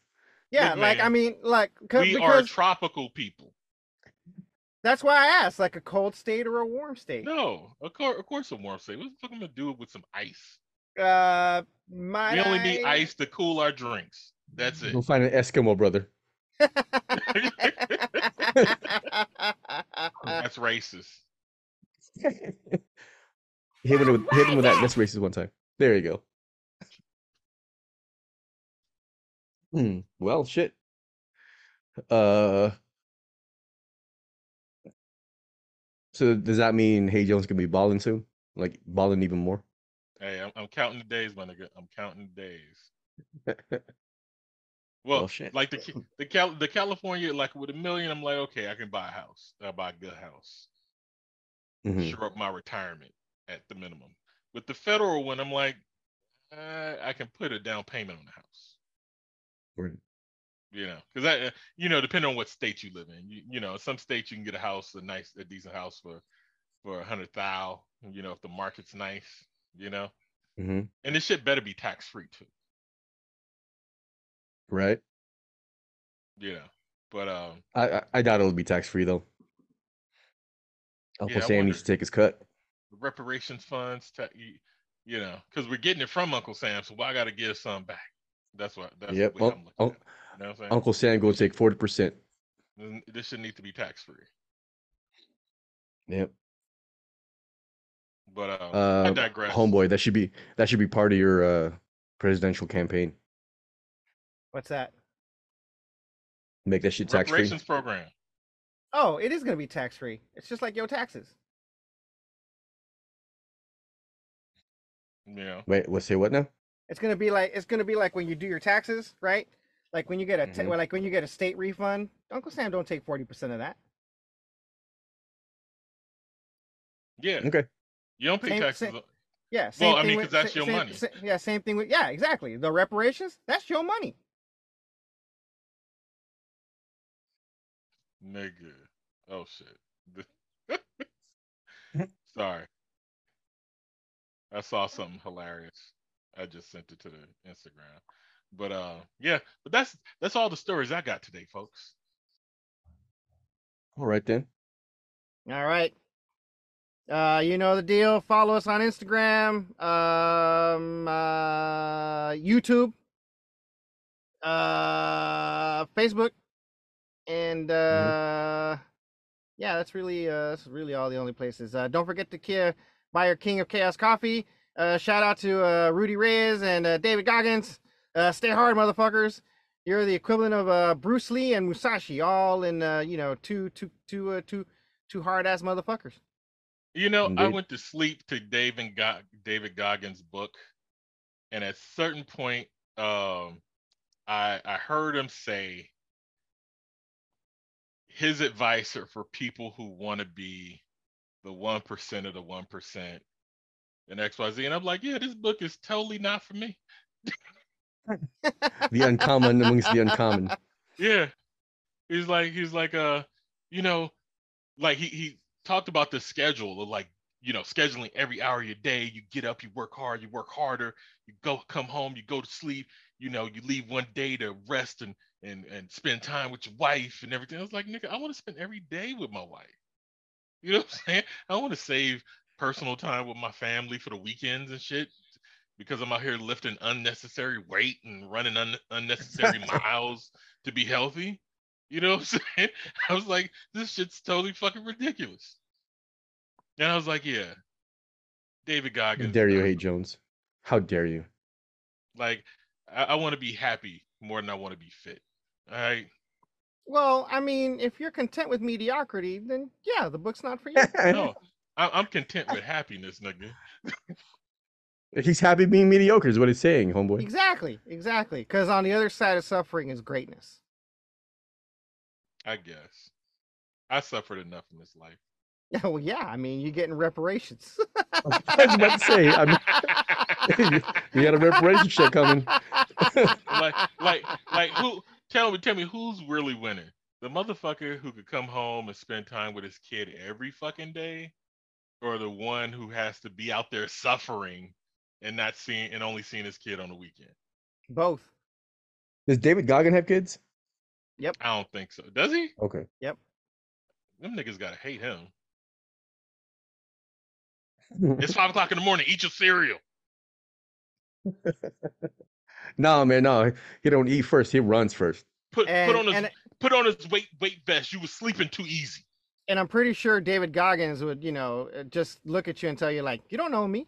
D: Yeah,
C: Look,
D: like I
C: man,
D: mean, like 'cause-
C: We are tropical people.
D: that's why I asked, like a cold state or a warm state.
C: No, of course, of course, a warm state. What the fuck am I gonna do with some ice?
D: Uh, might
C: We only need ice to cool our drinks. That's it.
E: Go find an Eskimo brother.
C: That's racist.
E: Hit him with, hit him with that. That's racist one time. There you go. Hmm. Well, shit. Uh. So does that mean Hey Jones gonna be balling soon? Like balling even more?
C: Hey, I'm, I'm counting the days, my nigga. I'm counting the days.
E: Well,
C: Well,
E: shit.
C: like the the Cal the California, like with a million, I'm like, okay, I can buy a house. I'll buy a good house.
E: Mhm.
C: Shore up my retirement at the minimum. With the federal one, I'm like, uh, I can put a down payment on the house.
E: Word.
C: You know, because that, uh, you know, depending on what state you live in, you, you know, some states you can get a house, a nice, a decent house for for a hundred thou. You know, if the market's nice, you know,
E: hmm
C: and this shit better be tax free too.
E: Right.
C: Yeah, but um,
E: I, I I doubt it'll be tax free though. Uncle
C: Yeah,
E: Sam needs to take his cut.
C: reparations funds, ta- you, know, because we're getting it from Uncle Sam, so why I got to give some back? That's what. That's
E: Yep.
C: the way
E: Un-
C: I'm looking
E: un-
C: at. You know what I'm saying?
E: Uncle Sam gonna take forty percent.
C: This should need to be tax free.
E: Yep.
C: But um, I
E: Uh,
C: digress.
E: homeboy, that should be that should be part of your uh presidential campaign.
D: What's that?
E: Make that shit tax free.
C: reparations program.
D: Oh, it is gonna be tax free. It's just like your taxes.
C: Yeah. know,
E: Wait, what? Say what now?
D: It's gonna be like it's gonna be like when you do your taxes, right? Like when you get a ta-
E: Mhm.
D: like when you get a state refund. Uncle Sam don't take forty percent of that.
C: yeah.
E: Okay.
C: You don't pay
D: Same-
C: taxes.
D: same- Yeah. Same
C: Well, I mean, 'cause that's
D: sa-
C: your
D: same-
C: money.
D: sa- yeah, same thing with yeah, exactly. The reparations, that's your money.
C: Nigga. Oh shit. Sorry. I saw something hilarious. I just sent it to the Instagram. But uh yeah, but that's that's all the stories I got today, folks.
E: All right then.
D: All right. Uh, you know the deal. Follow us on Instagram, um, uh, YouTube, uh, Facebook, and uh, yeah, that's really uh, that's really all the only places. Uh, don't forget to buy your King of Chaos coffee. Uh, shout out to uh, Rudy Reyes and uh, David Goggins. Uh, stay hard, motherfuckers. You're the equivalent of uh, Bruce Lee and Musashi, all in uh, you know two two two uh, two two hard ass motherfuckers.
C: You know, I went to sleep to David Go- David Goggins' book, and at a certain point, um, I I heard him say his advice are for people who want to be the one percent of the one percent and X Y Z, and I'm like, yeah, this book is totally not for me.
E: The uncommon amongst the uncommon.
C: Yeah. He's like he's like uh you know like he he talked about the schedule of like you know scheduling every hour of your day you get up you work hard you work harder you go come home you go to sleep you know you leave one day to rest and and and spend time with your wife and everything I was like nigga I want to spend every day with my wife you know what I'm saying I want to save personal time with my family for the weekends and shit because I'm out here lifting unnecessary weight and running un- unnecessary miles to be healthy. You know what I'm saying? I was like, this shit's totally fucking ridiculous. And I was like, yeah, David Goggins.
E: How dare you hate Jones? How dare you?
C: Like, I, I want to be happy more than I want to be fit. All right.
D: Well, I mean, if you're content with mediocrity, then yeah, the book's not for you.
C: No, I, I'm content with happiness, nigga.
E: He's happy being mediocre, is what he's saying, homeboy.
D: exactly, exactly. Because on the other side of suffering is greatness.
C: I guess. I suffered enough in this life.
D: Yeah, well, yeah. I mean, you're getting reparations.
E: I was about to say, I mean, you got a reparation check coming.
C: like, like, like, who? Tell me, tell me, who's really winning? The motherfucker who could come home and spend time with his kid every fucking day, or the one who has to be out there suffering and not seeing and only seeing his kid on the weekend?
D: Both.
E: Does David Goggin have kids?
D: Yep.
C: I don't think so. Does he?
E: Okay.
D: Yep.
C: Them niggas gotta hate him. It's five o'clock in the morning. Eat your cereal.
E: No, man, no. He don't eat first. He runs first.
C: Put put on his
D: and-
C: put on his weight weight vest. You was sleeping too easy.
D: And I'm pretty sure David Goggins would, you know, uh, just look at you and tell you, like, you don't know me.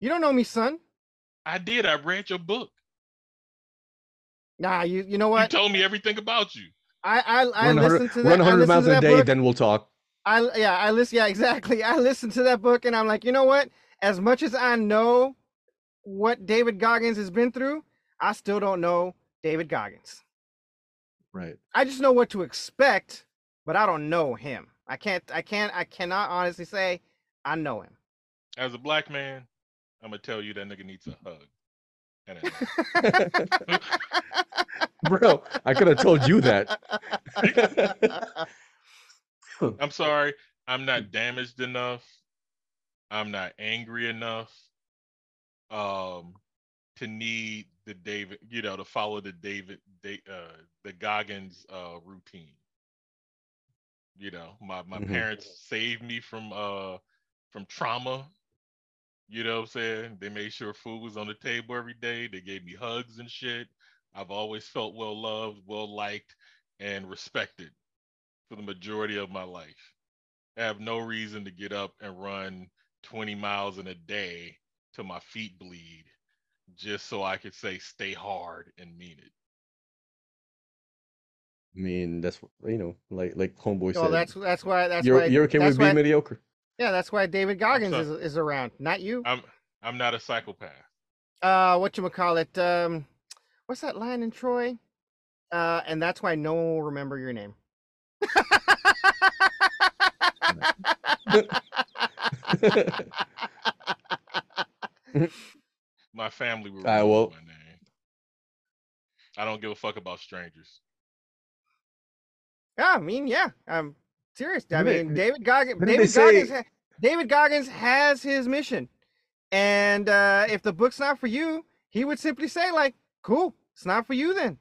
D: You don't know me, son.
C: I did. I read your book.
D: Nah, you you know what?
C: You told me everything about you.
D: I I, I
E: 100,
D: listened to that.
E: run
D: I
E: 100 miles a day,
D: book.
E: then we'll talk.
D: I yeah, I listen. Yeah, exactly. I listened to that book, and I'm like, you know what? As much as I know what David Goggins has been through, I still don't know David Goggins.
E: Right.
D: I just know what to expect, but I don't know him. I can't. I can't. I cannot honestly say I know him.
C: As a black man, I'm gonna tell you that nigga needs a hug. And a
E: Bro, I could have told you that.
C: I'm sorry, I'm not damaged enough. I'm not angry enough um to need the David, you know, to follow the David Da- uh the Goggins uh routine. You know, my my
E: Mhm.
C: parents saved me from uh from trauma. You know what I'm saying? They made sure food was on the table every day. They gave me hugs and shit. I've always felt well loved, well liked, and respected for the majority of my life. I have no reason to get up and run 20 miles in a day till my feet bleed just so I could say stay hard and mean it.
E: I mean, that's what- you know, like like homeboy
D: Well,
E: said.
D: that's that's why. That's
E: you're
D: why.
E: you're okay
D: that's
E: with being
D: why,
E: mediocre.
D: Yeah, that's why David Goggins is is around, not you.
C: I'm I'm not a psychopath.
D: uh what you call it um what's that line in troy uh and that's why no one will remember your name
C: My family will remember
E: well-
C: my name. I don't give a fuck about strangers.
D: yeah i mean yeah i'm serious i
E: Didn't they-
D: mean david goggins david
E: say-
D: goggins ha- david goggins has his mission and uh if the book's not for you he would simply say like cool it's not for you then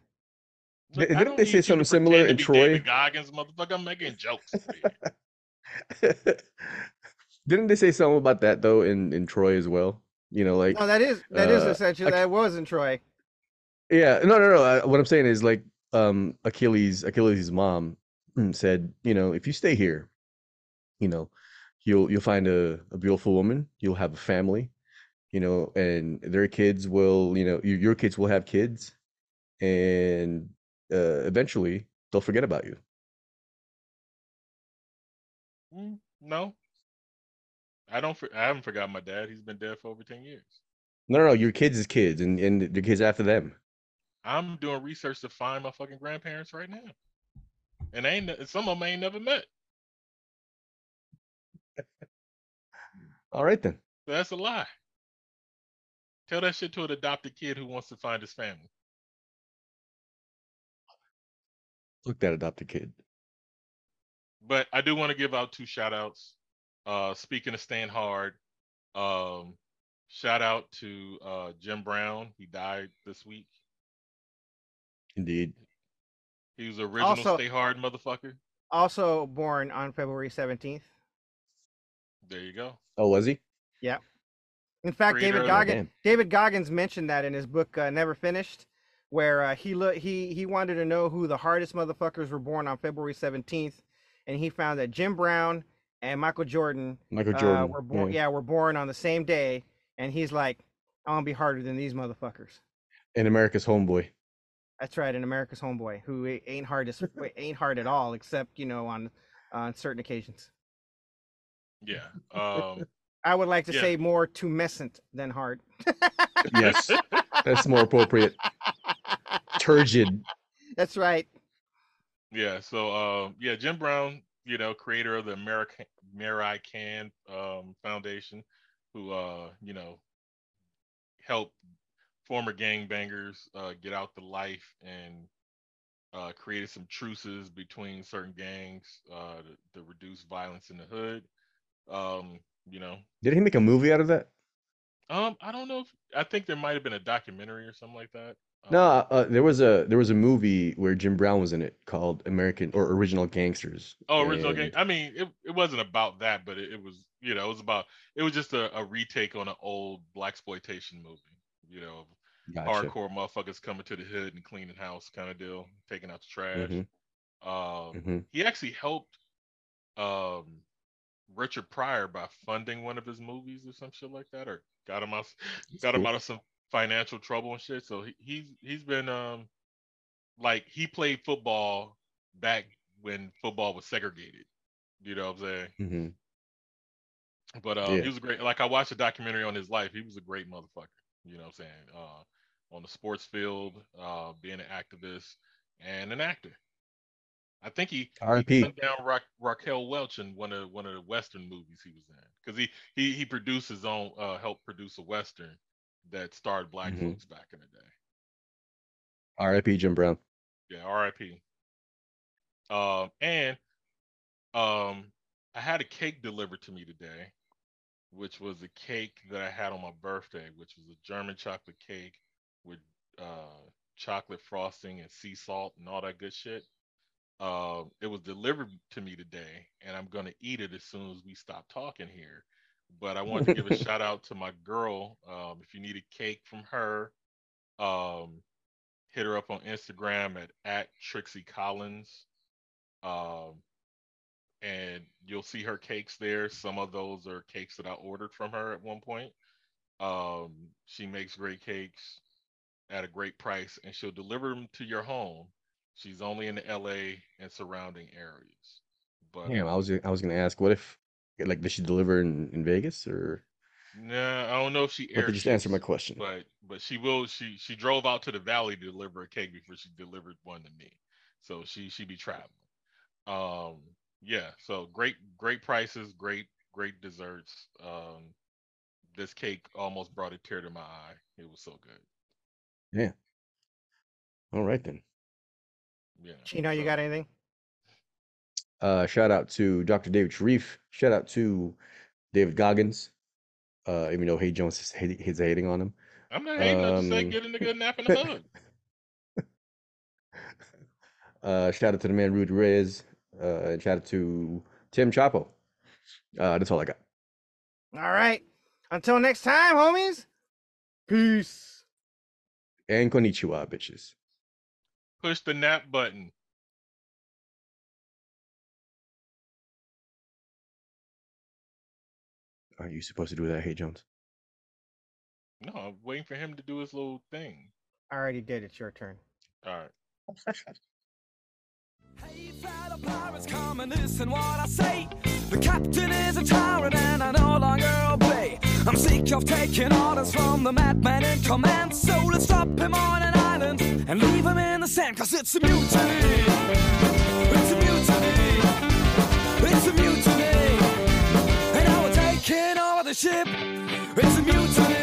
C: Look,
E: didn't
C: don't
E: they say something similar in Troy?
C: David Goggins, motherfucker. I'm making jokes.
E: Didn't they say something about that though in in Troy as well? You know, like
D: no that is that is
E: uh,
D: essentially
E: Ach-
D: that was in troy
E: yeah, no, no, no. uh, What I'm saying is like um Achilles, Achilles' mom, mm, said, you know, if you stay here, you know, you'll you'll find a, a beautiful woman, you'll have a family, you know, and their kids will, you know, your, your kids will have kids, and uh, eventually they'll forget about you.
C: Mm, no, I don't. For, I haven't forgotten my dad. He's been dead for over ten years.
E: No, no, no, your kids is kids, and and the kids after them.
C: I'm doing research to find my fucking grandparents right now, and ain't some of them I ain't never met.
E: All right then.
C: That's a lie. Tell that shit to an adopted kid who wants to find his family.
E: Look that adopted kid.
C: But I do want to give out two shout outs. Uh speaking of staying hard, um shout out to uh Jim Brown. He died this week.
E: Indeed.
C: He was the original
D: Also-
C: stay hard motherfucker.
D: Also born on February 17th.
C: There you go.
E: Oh, was he?
D: Yeah. In fact,
C: Creator
D: David Goggins David Goggins mentioned that in his book uh, Never Finished, where uh, he look he he wanted to know who the hardest motherfuckers were born on February 17th, and he found that Jim Brown and Michael Jordan,
E: Michael
D: uh,
E: Jordan,
D: were born
E: yeah.
D: yeah. were born on the same day, and he's like, "I'm gonna be harder than these motherfuckers.
E: And America's homeboy.
D: That's right, an America's homeboy who ain't hard as ain't hard at all, except you know on on certain occasions.
C: Yeah. Um
D: I would like to
C: Yeah.
D: say more tumescent than hard.
E: Yes, that's more appropriate. Turgid.
D: That's right.
C: Yeah, so um yeah, Jim Brown, you know, creator of the American Mary Can um Foundation, who uh, you know, helped former gangbangers uh get out the life and uh created some truces between certain gangs uh to, to reduce violence in the hood. Um, you know,
E: Did he make a movie out of that?
C: um I don't know if I think there might have been a documentary or something like that.
E: No, uh, there was a there was a movie where Jim Brown was in it called American or Original Gangsters.
C: Oh, original game. I mean, it, it wasn't about that, but it, it was, you know, it was about it was just a, a retake on an old black exploitation movie, you know,
E: Gotcha.
C: hardcore motherfuckers coming to the hood and cleaning house kind of deal, taking out the trash.
E: Mhm.
C: Um,
E: Mhm.
C: he actually helped um Richard Pryor by funding one of his movies or some shit like that, or got him out got him out of some financial trouble and shit. So he, he's he's been um like he played football back when football was segregated. You know what I'm saying?
E: Mhm.
C: But uh,
E: Yeah.
C: he was a great. Like I watched a documentary on his life. He was a great motherfucker. You know what I'm saying? Uh, on the sports field, uh, being an activist and an actor. I think he,
E: R.I.P..
C: down Ra- Raquel Welch in one of one of the Western movies he was in because he he he produced his own, uh, helped produce a Western that starred black
E: Mhm.
C: folks back in the day.
E: R.I.P. Jim Brown.
C: Yeah, R.I.P. Um, and um, I had a cake delivered to me today, which was a cake that I had on my birthday, which was a German chocolate cake with uh, chocolate frosting and sea salt and all that good shit. Uh, it was delivered to me today, and I'm gonna eat it as soon as we stop talking here. But I wanted to give a shout out to my girl. Um, if you need a cake from her, um, hit her up on Instagram at at Trixie Collins. Um, and you'll see her cakes there. Some of those are cakes that I ordered from her at one point. Um, she makes great cakes at a great price, and she'll deliver them to your home. She's only in the LA and surrounding areas. But
E: Damn, I
C: uh,
E: was I was gonna ask, what if like did she deliver in, in Vegas or?
C: Nah, I don't know if she
E: But
C: air
E: just answer my question.
C: But but she will. She she drove out to the valley to deliver a cake before she delivered one to me. So she she be traveling. Um yeah. So great great prices, great great desserts. Um, this cake almost brought a tear to my eye. It was so good.
E: Yeah. All right then.
C: Yeah.
D: Chino, you got anything?
E: Uh, shout out to Dr. David Sharif. Shout out to David Goggins. Uh, even though Hay Jones is hate- he's hating on him.
C: I'm not hating. I just say
E: Um,
C: get a nigga a nap in the mud.
E: Uh, shout out to the man Rudy Reyes. Uh, and shout out to Tim Chapo. Uh, that's all I got.
D: All right. Until next time, homies. Peace.
E: And konnichiwa, bitches.
C: Push the nap button.
E: Are you supposed to do that, Hey Jones?
C: No, I'm waiting for him to do his little thing.
D: I already did. It's your turn.
C: All right.
P: Pirates come and listen what I say. The captain is a tyrant and I no longer obey. I'm sick of taking orders from the madman in command. So let's stop him on an island and leave him in the sand. Cause it's a mutiny. the ship. It's a mutant.